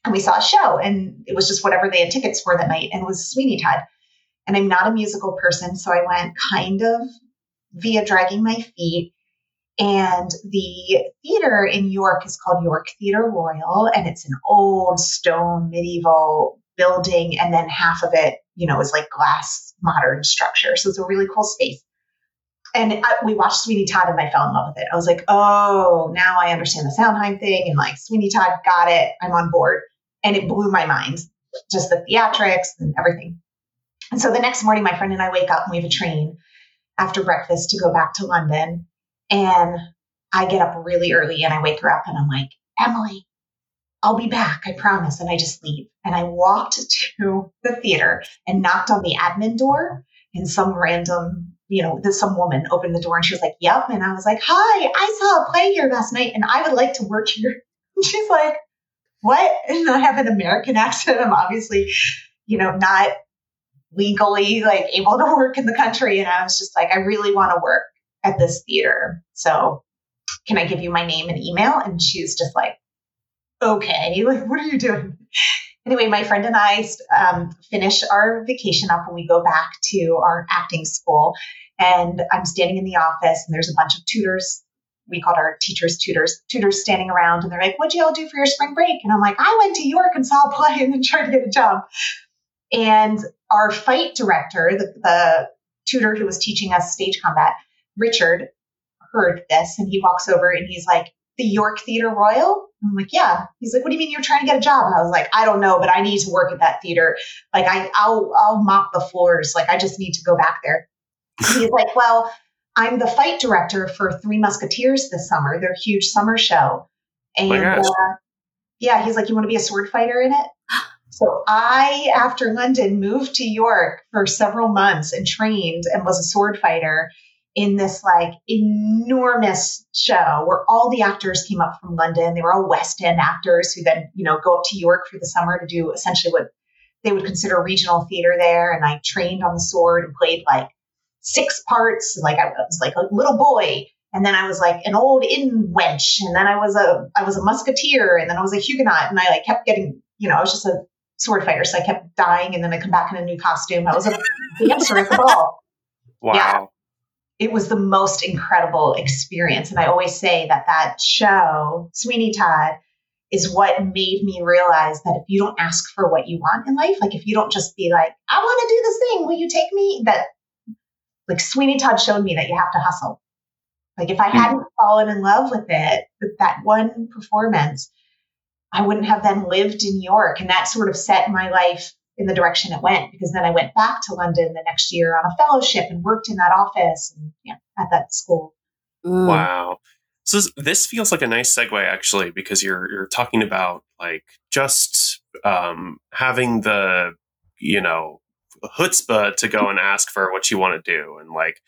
and we saw a show and it was just whatever they had tickets for that night and it was Sweeney Todd. And I'm not a musical person, so I went kind of via dragging my feet. And the theater in York is called York Theater Royal, and it's an old stone medieval building, and then half of it, you know, is like glass modern structure. So it's a really cool space. And I, we watched Sweeney Todd, and I fell in love with it. I was like, oh, now I understand the Sondheim thing, and like Sweeney Todd, got it. I'm on board and it blew my mind just the theatrics and everything and so the next morning my friend and i wake up and we have a train after breakfast to go back to london and i get up really early and i wake her up and i'm like emily i'll be back i promise and i just leave and i walked to the theater and knocked on the admin door and some random you know there's some woman opened the door and she was like yep and i was like hi i saw a play here last night and i would like to work here and she's like what? And I have an American accent. I'm obviously, you know, not legally like able to work in the country. And I was just like, I really want to work at this theater. So can I give you my name and email? And she's just like, okay, like, what are you doing? Anyway, my friend and I um, finish our vacation up when we go back to our acting school. And I'm standing in the office, and there's a bunch of tutors we called our teachers tutors tutors standing around and they're like what'd y'all do for your spring break and i'm like i went to york and saw a play and then tried to get a job and our fight director the, the tutor who was teaching us stage combat richard heard this and he walks over and he's like the york theater royal? I'm like yeah. He's like what do you mean you're trying to get a job? I was like i don't know but i need to work at that theater. Like I, i'll i'll mop the floors. Like i just need to go back there. He's like well I'm the fight director for Three Musketeers this summer, their huge summer show. And uh, yeah, he's like, You want to be a sword fighter in it? So I, after London, moved to York for several months and trained and was a sword fighter in this like enormous show where all the actors came up from London. They were all West End actors who then, you know, go up to York for the summer to do essentially what they would consider regional theater there. And I trained on the sword and played like six parts. Like I was like a little boy, and then I was like an old inn wench, and then I was a I was a musketeer, and then I was a Huguenot, and I like kept getting you know I was just a sword fighter, so I kept dying, and then I come back in a new costume. I was a dancer at the ball. Wow. Yeah. It was the most incredible experience, and I always say that that show Sweeney Todd is what made me realize that if you don't ask for what you want in life, like if you don't just be like, I want to do this thing, will you take me? That like Sweeney Todd showed me that you have to hustle. Like if I hmm. hadn't fallen in love with it, with that one performance, I wouldn't have then lived in New York. And that sort of set my life in the direction it went because then I went back to London the next year on a fellowship and worked in that office and yeah, at that school. Mm. Wow. So this- this feels like a nice segue actually because you're you're talking about like just um, having the you know chutzpah to go and ask for what you want to do and like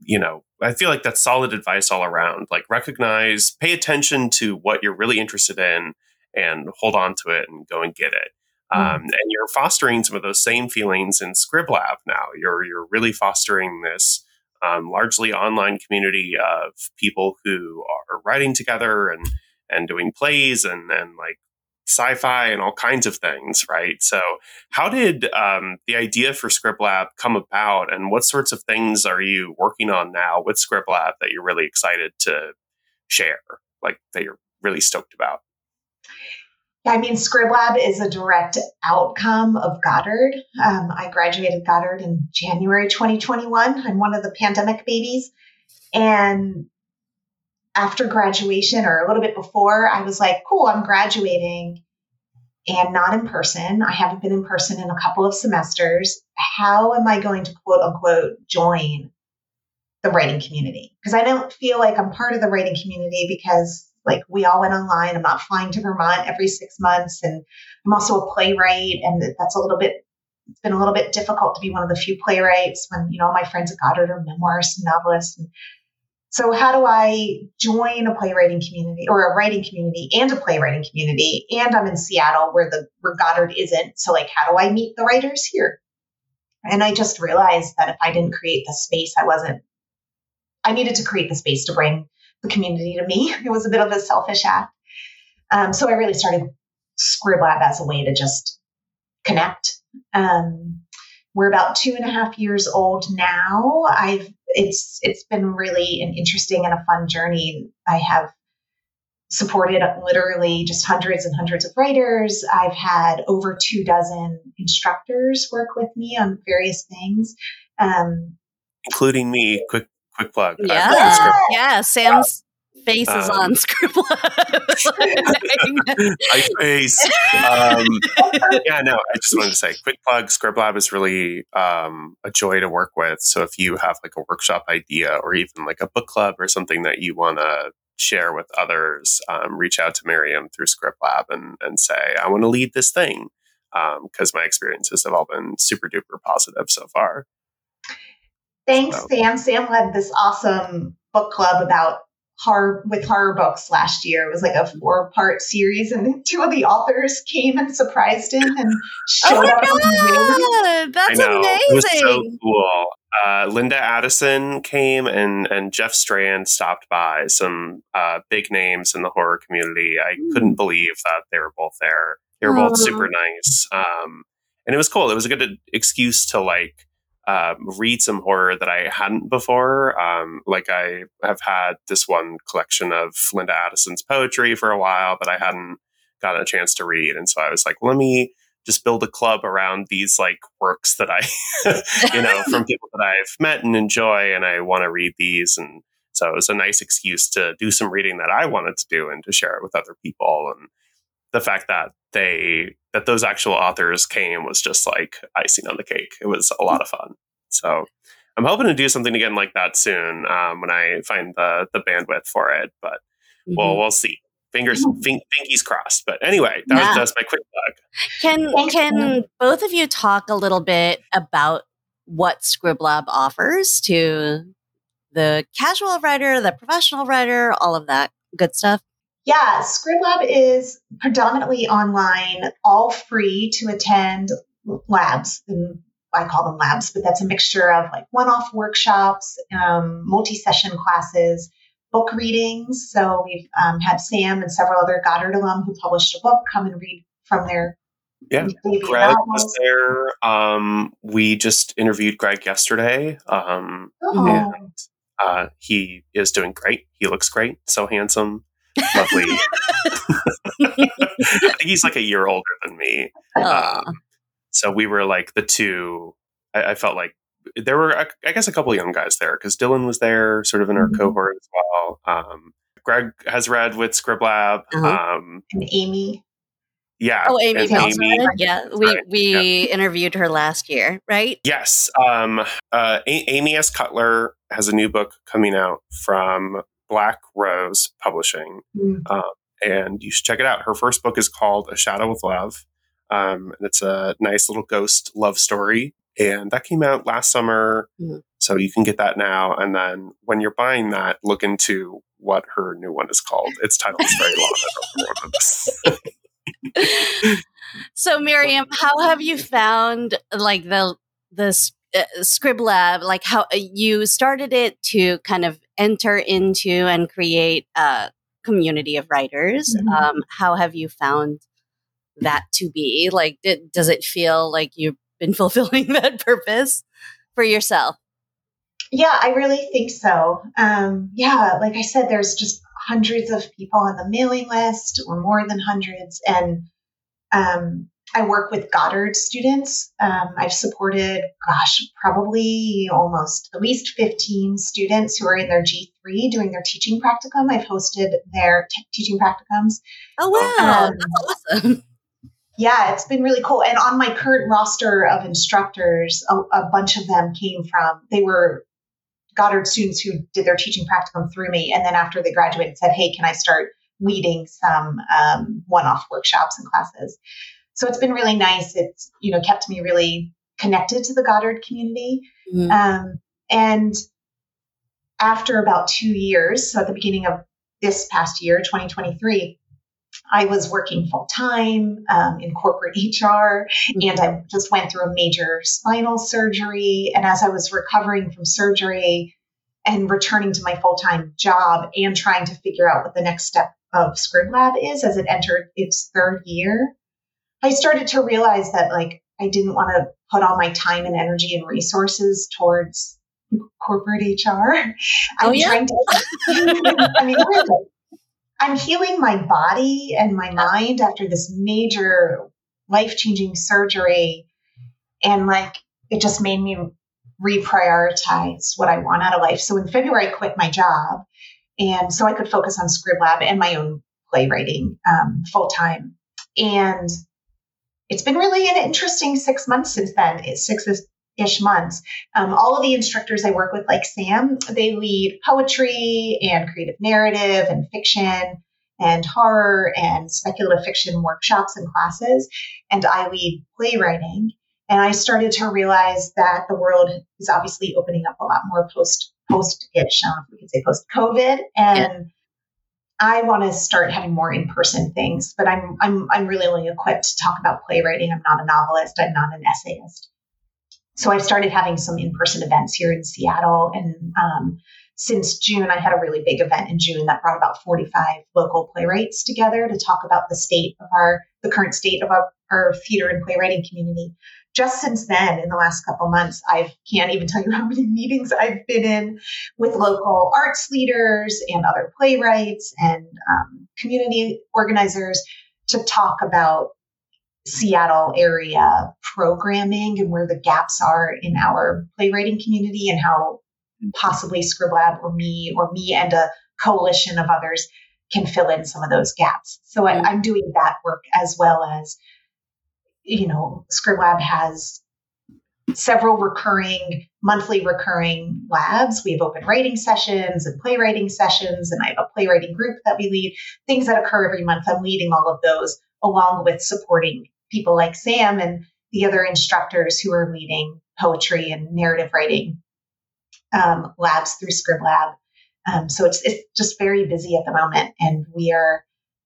you know I feel like that's solid advice all around. Like recognize, pay attention to what you're really interested in, and hold on to it and go and get it. Um, and you're fostering some of those same feelings in Scriblab now. You're you're really fostering this um, largely online community of people who are writing together and and doing plays and and like sci-fi and all kinds of things, right? So, how did um, the idea for Scriblab come about, and what sorts of things are you working on now with Scriblab that you're really excited to share, like that you're really stoked about? I mean, Scriblab is a direct outcome of Goddard. Um, I graduated Goddard in January 2021. I'm one of the pandemic babies. And after graduation or a little bit before, I was like, cool, I'm graduating and not in person. I haven't been in person in a couple of semesters. How am I going to quote unquote join the writing community? Because I don't feel like I'm part of the writing community because like we all went online. I'm not flying to Vermont every six months. And I'm also a playwright. And that's a little bit, it's been a little bit difficult to be one of the few playwrights when, you know, my friends at Goddard are memoirists and novelists. And so how do I join a playwriting community or a writing community and a playwriting community? And I'm in Seattle where the where Goddard isn't. So like how do I meet the writers here? And I just realized that if I didn't create the space, I wasn't I needed to create the space to bring the community to me. It was a bit of a selfish act. Um, so I really started Scriblab as a way to just connect. Um, we're about two and a half years old now. I've it's it's been really an interesting and a fun journey. I have supported literally just hundreds and hundreds of writers. I've had over two dozen instructors work with me on various things, um, including me. Quick quick plug. Yeah, yeah. Sam's face um, is on Scribble. My face. Um, yeah, no, I just wanted to say, quick plug. Scriblab is really um, a joy to work with. So if you have like a workshop idea or even like a book club or something that you want to share with others, um, reach out to Miriam through Scriblab and, and say, I want to lead this thing. Because um, my experiences have all been super duper positive so far. Thanks, so. Sam. Sam led this awesome book club about horror with horror books last year. It was like a four part series, and two of the authors came and surprised him and showed oh up. God, that's amazing! It was so cool. Uh, Linda Addison came and and Jeff Strand stopped by. Some uh, big names in the horror community. I mm. couldn't believe that they were both there. They were both super nice, um, and it was cool. It was a good excuse to like um, read some horror that I hadn't before. Um, like I have had this one collection of Linda Addison's poetry for a while, but I hadn't gotten a chance to read, and so I was like, let me just build a club around these like works that I, you know, from people that I've met and enjoy, and I want to read these, and so it was a nice excuse to do some reading that I wanted to do and to share it with other people, and the fact that they that those actual authors came was just like icing on the cake. It was a lot of fun. So I'm hoping to do something again like that soon um, when I find the the bandwidth for it. But mm-hmm. we'll we'll see. Fingers fin- fingies crossed. But anyway, that yeah. was that's my quick plug. Can can both of you talk a little bit about what Scriblab offers to the casual writer, the professional writer, all of that good stuff? Yeah, Scriblab is predominantly online, all free to attend labs. And I call them labs, but that's a mixture of like one off workshops, um, multi session classes, book readings. So we've um, had Sam and several other Goddard alum who published a book come and read from their yeah, Greg was there. Um, we just interviewed Greg yesterday. Um, oh. and, uh, he is doing great. He looks great. So handsome lovely. he's like a year older than me. Um, so we were like the two. I, I, felt like there were, I guess, a couple young guys there because Dylan was there, sort of in our mm-hmm. cohort as well. Um, Greg has read with Scriblab. Uh-huh. Um, and Amy. Yeah. Oh, Amy, Amy Yeah, we right. we yeah. interviewed her last year, right? Yes. Um, uh, a- Amy S. Cutler has a new book coming out from Black Rose Publishing, mm. um, and you should check it out. Her first book is called A Shadow of Love, um, and it's a nice little ghost love story. And that came out last summer, mm. so you can get that now. And then when you're buying that, look into what her new one is called. Its title is very long. so, Miriam, how have you found like the the uh, Scriblab, like how uh, you started it to kind of enter into and create a community of writers. Mm-hmm. Um, how have you found that to be? Like, did, does it feel like you've been fulfilling that purpose for yourself? Yeah, I really think so. Um, yeah, like I said, there's just hundreds of people on the mailing list, or more than hundreds, and um, I work with Goddard students. Um, I've supported, gosh, probably almost at least 15 students who are in their G3 doing their teaching practicum. I've hosted their teaching practicums. Oh, wow. Um, That's awesome. Yeah, it's been really cool. And on my current roster of instructors, a, a bunch of them came from, they were Goddard students who did their teaching practicum through me. And then after they graduated, said, hey, can I start leading some um, one off workshops and classes? So it's been really nice. It's, you know, kept me really connected to the Goddard community. Mm-hmm. Um, and after about two years, so at the beginning of this past year, 2023, I was working full time um, in corporate HR, mm-hmm. and I just went through a major spinal surgery. And as I was recovering from surgery and returning to my full time job and trying to figure out what the next step of Scrib Lab is as it entered its third year, I started to realize that like I didn't want to put all my time and energy and resources towards corporate HR. I'm oh, yeah? trying to I mean really, I'm healing my body and my mind after this major life-changing surgery and like it just made me reprioritize what I want out of life. So in February I quit my job and so I could focus on Scrib Lab and my own playwriting um, full time. And it's been really an interesting six months since then. It's six ish months. Um, all of the instructors I work with, like Sam, they lead poetry and creative narrative and fiction and horror and speculative fiction workshops and classes. And I lead playwriting. And I started to realize that the world is obviously opening up a lot more post post ish. If we can say post COVID. And yeah I want to start having more in-person things, but I'm I'm I'm really only equipped to talk about playwriting. I'm not a novelist. I'm not an essayist. So I've started having some in-person events here in Seattle, and um, since June, I had a really big event in June that brought about 45 local playwrights together to talk about the state of our the current state of our, our theater and playwriting community just since then, in the last couple months, I can't even tell you how many meetings I've been in with local arts leaders and other playwrights and um, community organizers to talk about Seattle area programming and where the gaps are in our playwriting community and how possibly Scriblab or me or me and a coalition of others can fill in some of those gaps. So I, I'm doing that work as well as you know, Scrib Lab has several recurring, monthly recurring labs. We have open writing sessions and playwriting sessions, and I have a playwriting group that we lead, things that occur every month. I'm leading all of those along with supporting people like Sam and the other instructors who are leading poetry and narrative writing um, labs through Scrib Lab. Um, so it's, it's just very busy at the moment, and we are,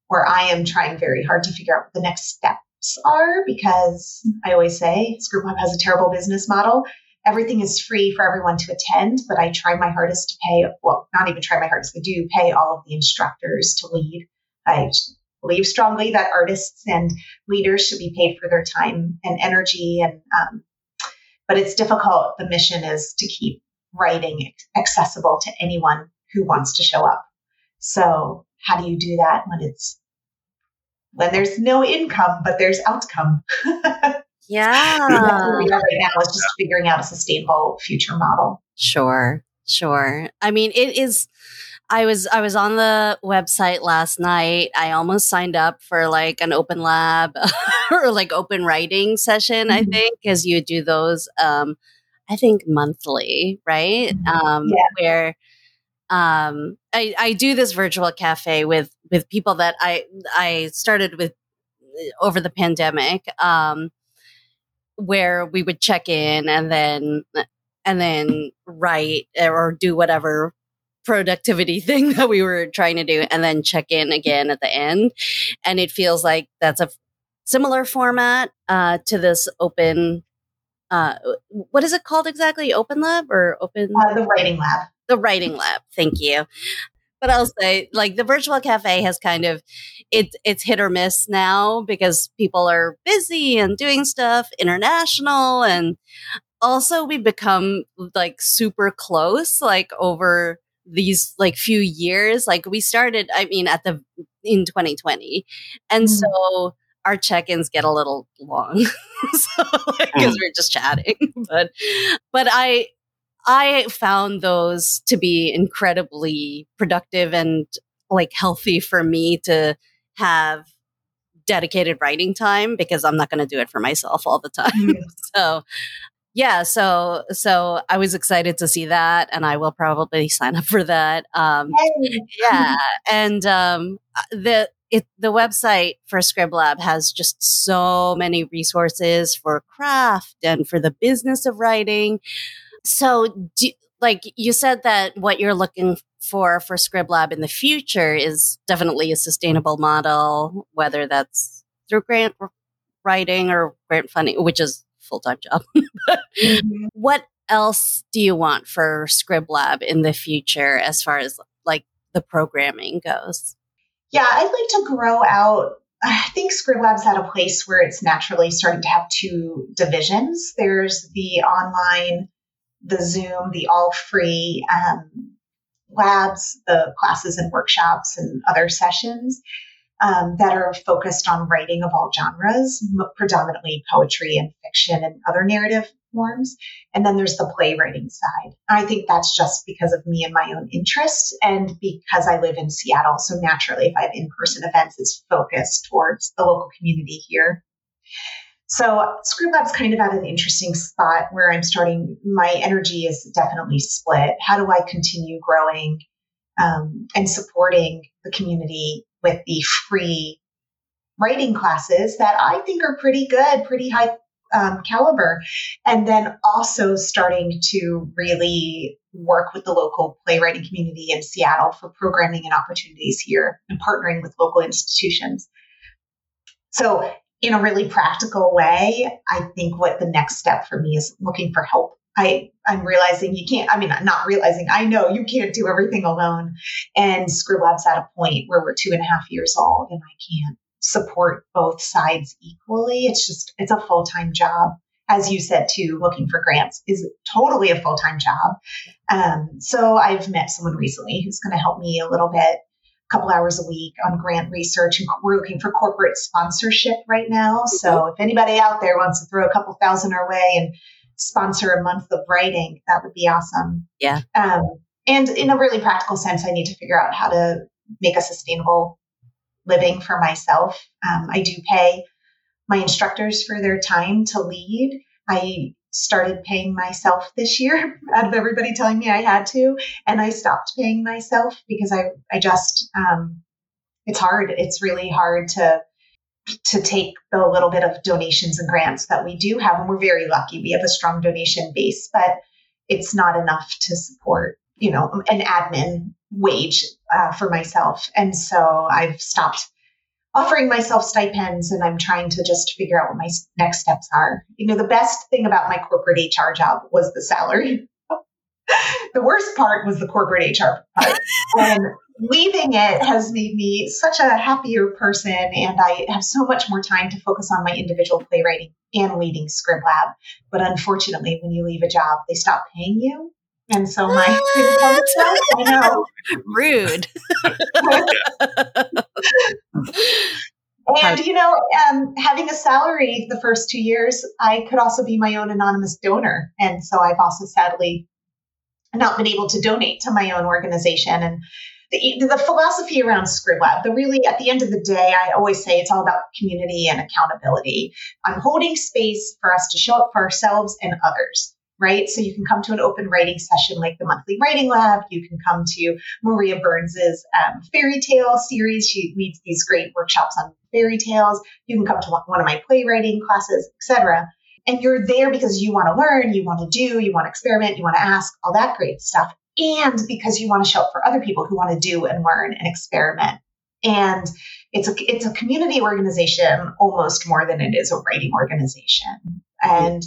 where I am trying very hard to figure out the next step are because I always say Lab has a terrible business model. Everything is free for everyone to attend, but I try my hardest to pay, well, not even try my hardest, I do pay all of the instructors to lead. I believe strongly that artists and leaders should be paid for their time and energy and um, but it's difficult the mission is to keep writing accessible to anyone who wants to show up so how do you do that when it's when there's no income, but there's outcome. yeah. where we are right now is just figuring out a sustainable future model. Sure. Sure. I mean, it is. I was I was on the website last night. I almost signed up for like an open lab or like open writing session. Mm-hmm. I think because you do those. Um, I think monthly, right? Mm-hmm. Um, yeah. Where um, I, I do this virtual cafe with with people that I I started with uh, over the pandemic, um, where we would check in and then and then write or do whatever productivity thing that we were trying to do and then check in again at the end and it feels like that's a similar format uh, to this open uh, what is it called exactly open lab or open uh, the writing lab the writing lab. Thank you. But I'll say, like the virtual cafe has kind of it's it's hit or miss now because people are busy and doing stuff international, and also we become like super close, like over these like few years. Like we started, I mean, at the in 2020, and mm-hmm. so our check-ins get a little long because so, like, mm. we're just chatting. But but I I found those to be incredibly productive and like healthy for me to have dedicated writing time because I'm not going to do it for myself all the time. Mm. so yeah, so so I was excited to see that, and I will probably sign up for that. Um, yeah, and um, the it the website for Scriblab has just so many resources for craft and for the business of writing. So, do, like you said that what you're looking for for Scriblab in the future is definitely a sustainable model, whether that's through grant writing or grant funding, which is full time job. mm-hmm. What else do you want for Scriblab in the future as far as like the programming goes? Yeah, I'd like to grow out. I think Scriblab's at a place where it's naturally starting to have two divisions. There's the online the Zoom, the all free um, labs, the classes and workshops and other sessions um, that are focused on writing of all genres, predominantly poetry and fiction and other narrative forms. And then there's the playwriting side. I think that's just because of me and my own interests and because I live in Seattle. So naturally, if I have in person events, it's focused towards the local community here. So Scriblab's kind of at an interesting spot where I'm starting. My energy is definitely split. How do I continue growing um, and supporting the community with the free writing classes that I think are pretty good, pretty high um, caliber, and then also starting to really work with the local playwriting community in Seattle for programming and opportunities here and partnering with local institutions. So in a really practical way, I think what the next step for me is looking for help. I, I'm realizing you can't, I mean, not realizing, I know you can't do everything alone. And Scriblab's at a point where we're two and a half years old and I can't support both sides equally. It's just, it's a full time job. As you said too, looking for grants is totally a full time job. Um, so I've met someone recently who's going to help me a little bit couple hours a week on grant research and we're looking for corporate sponsorship right now. So if anybody out there wants to throw a couple thousand our way and sponsor a month of writing that would be awesome. Yeah. Um, and in a really practical sense i need to figure out how to make a sustainable living for myself. Um, i do pay my instructors for their time to lead. I started paying myself this year out of everybody telling me I had to. And I stopped paying myself because I, I just, um, it's hard. It's really hard to, to take the little bit of donations and grants that we do have. And we're very lucky. We have a strong donation base, but it's not enough to support, you know, an admin wage uh, for myself. And so I've stopped offering myself stipends and I'm trying to just figure out what my next steps are. You know, the best thing about my corporate HR job was the salary. the worst part was the corporate HR part. and leaving it has made me such a happier person and I have so much more time to focus on my individual playwriting and leading Scriblab. But unfortunately, when you leave a job, they stop paying you. And so my I know. Rude. and you know, um, having a salary the first two years, I could also be my own anonymous donor, and so I've also sadly not been able to donate to my own organization. And the, the philosophy around Scriblab, the really at the end of the day, I always say it's all about community and accountability. I'm holding space for us to show up for ourselves and others right? So you can come to an open writing session like the monthly writing lab. You can come to Maria Burns's um, fairy tale series. She leads these great workshops on fairy tales. You can come to one of my playwriting classes, etc. And you're there because you want to learn, you want to do, you want to experiment, you want to ask, all that great stuff. And because you want to show up for other people who want to do and learn and experiment. And it's a it's a community organization almost more than it is a writing organization. And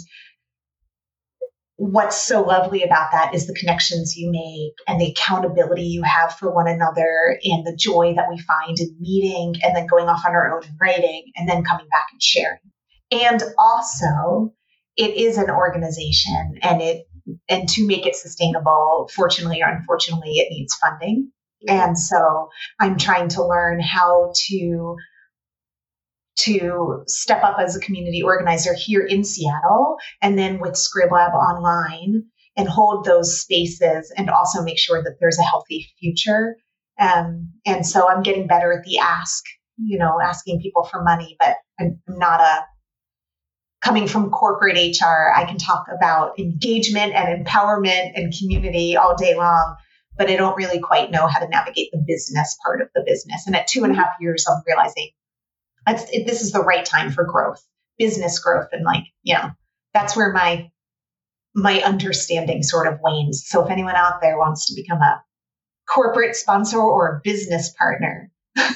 what's so lovely about that is the connections you make and the accountability you have for one another and the joy that we find in meeting and then going off on our own and writing and then coming back and sharing. And also, it is an organization and it and to make it sustainable, fortunately or unfortunately, it needs funding. And so I'm trying to learn how to to step up as a community organizer here in Seattle and then with Scrib Lab online and hold those spaces and also make sure that there's a healthy future. Um, and so I'm getting better at the ask, you know, asking people for money, but I'm not a coming from corporate HR, I can talk about engagement and empowerment and community all day long, but I don't really quite know how to navigate the business part of the business. And at two and a half years, I'm realizing it, this is the right time for growth, business growth, and like you know, that's where my my understanding sort of wanes. So if anyone out there wants to become a corporate sponsor or a business partner,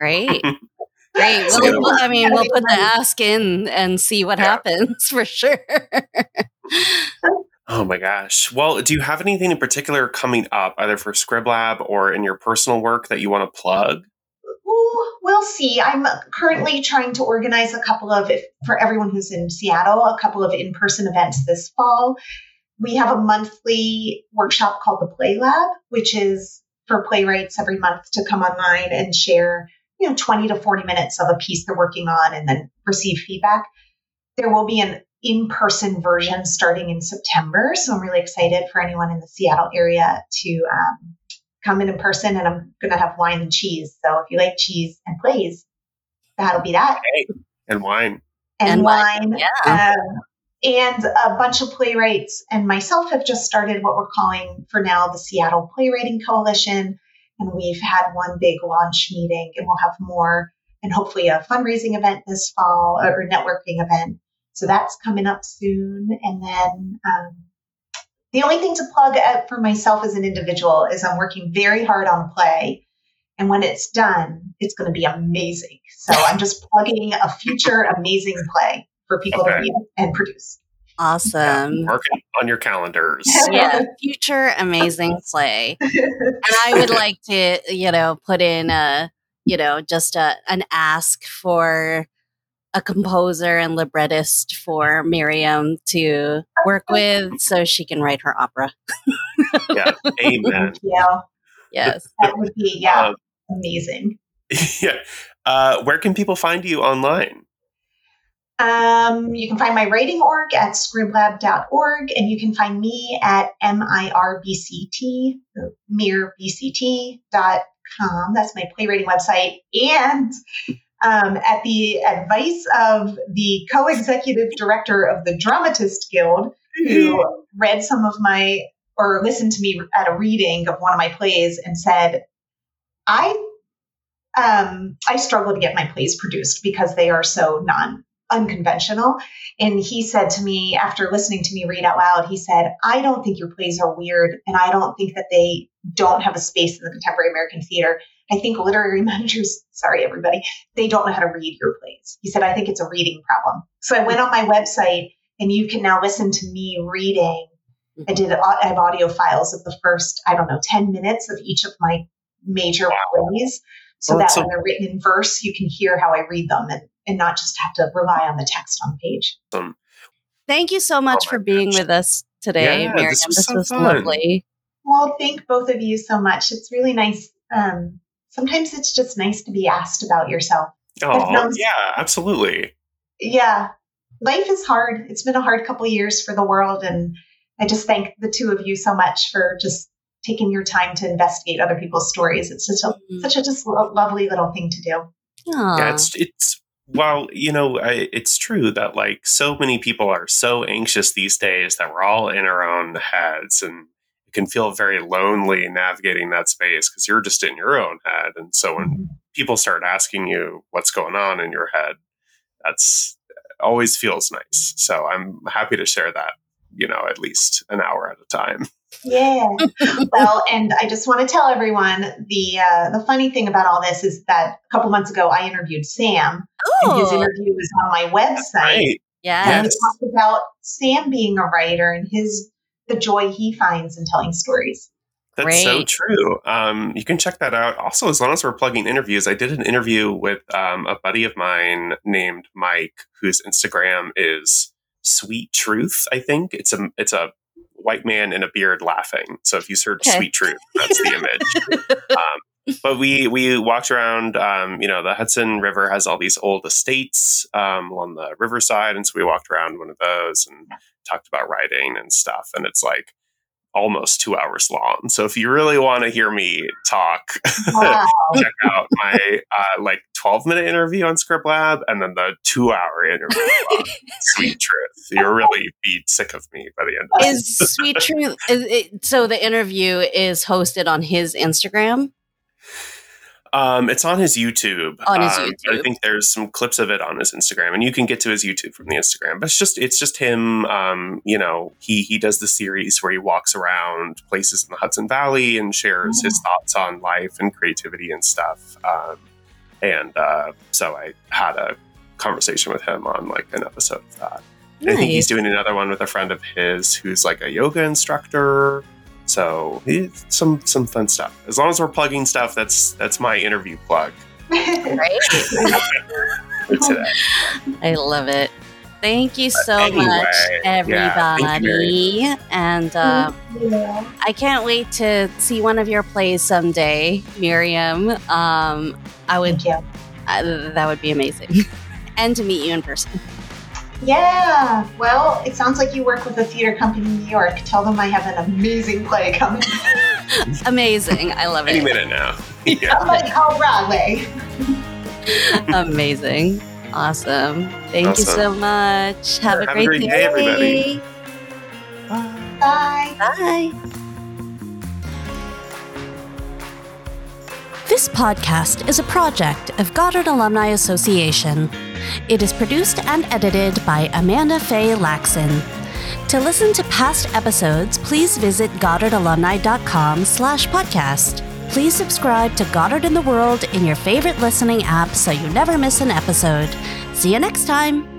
great. Great. Well, well, I mean, we'll put the ask in and see what yeah. happens for sure. oh my gosh. Well, do you have anything in particular coming up, either for Scriblab or in your personal work that you want to plug? We'll see. I'm currently trying to organize a couple of, if, for everyone who's in Seattle, a couple of in person events this fall. We have a monthly workshop called the Play Lab, which is for playwrights every month to come online and share, you know, 20 to 40 minutes of a piece they're working on and then receive feedback. There will be an in person version starting in September. So I'm really excited for anyone in the Seattle area to um, come in in person and I'm going to have wine and cheese. So if you like cheese and plays, that'll be that. Okay. And wine. And, and wine. wine. Yeah. Um, and a bunch of playwrights and myself have just started what we're calling for now the Seattle Playwriting Coalition. And we've had one big launch meeting and we'll have more and hopefully a fundraising event this fall or networking event. So that's coming up soon. And then um, the only thing to plug up for myself as an individual is I'm working very hard on play. And when it's done, it's going to be amazing. So I'm just plugging a future amazing play for people okay. to read and produce. Awesome. Yeah, working on your calendars. yeah, future amazing play. and I would like to, you know, put in a, you know, just a, an ask for a composer and librettist for Miriam to work with so she can write her opera. yeah, amen. Yeah. Yes. That would be, yeah, um, amazing. Yeah. Uh, where can people find you online? Um, you can find my writing org at scriblab.org, and you can find me at mirbct, mirbct.com. That's my playwriting website. And um, at the advice of the co executive director of the Dramatist Guild, who mm-hmm. read some of my or listened to me at a reading of one of my plays and said, I um, I struggle to get my plays produced because they are so non unconventional. And he said to me after listening to me read out loud, he said, I don't think your plays are weird and I don't think that they don't have a space in the contemporary American theater. I think literary managers, sorry, everybody, they don't know how to read your plays. He said, I think it's a reading problem. So I went on my website and you can now listen to me reading. I did, I have audio files of the first, I don't know, 10 minutes of each of my major plays so that when they're written in verse, you can hear how I read them and, and not just have to rely on the text on the page. Um, Thank you so much oh for being gosh. with us today, yeah, Miriam. This was, this so was lovely. Well, thank both of you so much. It's really nice um, sometimes it's just nice to be asked about yourself. Oh, yeah, absolutely. Yeah. Life is hard. It's been a hard couple years for the world. And I just thank the two of you so much for just taking your time to investigate other people's stories. It's such a, mm-hmm. such a just lovely little thing to do. Aww. Yeah, it's, it's, well, you know, I, it's true that like so many people are so anxious these days that we're all in our own heads and it can feel very lonely navigating that space because you're just in your own head. And so when mm-hmm. people start asking you what's going on in your head, that's always feels nice. So I'm happy to share that, you know, at least an hour at a time. Yeah. well, and I just want to tell everyone the uh, the funny thing about all this is that a couple months ago I interviewed Sam, Ooh. and his interview was on my website. Right. Yeah, and we talked about Sam being a writer and his the joy he finds in telling stories. That's Great. so true. Um, you can check that out. Also, as long as we're plugging interviews, I did an interview with um, a buddy of mine named Mike, whose Instagram is Sweet Truth. I think it's a it's a white man in a beard laughing. So if you search okay. Sweet Truth, that's the image. um, but we we walked around. Um, you know, the Hudson River has all these old estates um, along the riverside, and so we walked around one of those and talked about writing and stuff. And it's like almost two hours long. So if you really want to hear me talk, wow. check out my uh, like 12 minute interview on SCRiB Lab and then the two hour interview on Sweet Truth. You'll really be sick of me by the end of Is Sweet Truth, is it, so the interview is hosted on his Instagram? Um, it's on his YouTube. On his um, YouTube. I think there's some clips of it on his Instagram, and you can get to his YouTube from the Instagram. But it's just it's just him. Um, you know, he he does the series where he walks around places in the Hudson Valley and shares his oh. thoughts on life and creativity and stuff. Um, and uh, so I had a conversation with him on like an episode of that. Nice. I think he's doing another one with a friend of his who's like a yoga instructor. So some some fun stuff. As long as we're plugging stuff, that's that's my interview plug. Right. I love it. Thank you so anyway, much, everybody. Yeah, you, and uh, I can't wait to see one of your plays someday, Miriam. Um, I would. Uh, that would be amazing, and to meet you in person. Yeah. Well, it sounds like you work with a theater company in New York. Tell them I have an amazing play coming. amazing. I love it. Any minute now. Yeah. Somebody call Broadway. amazing. Awesome. Thank awesome. you so much. Have, a, have great a great day, day everybody. Bye. Bye. This podcast is a project of Goddard Alumni Association. It is produced and edited by Amanda Faye Laxon. To listen to past episodes, please visit goddardalumni.com slash podcast. Please subscribe to Goddard in the World in your favorite listening app so you never miss an episode. See you next time!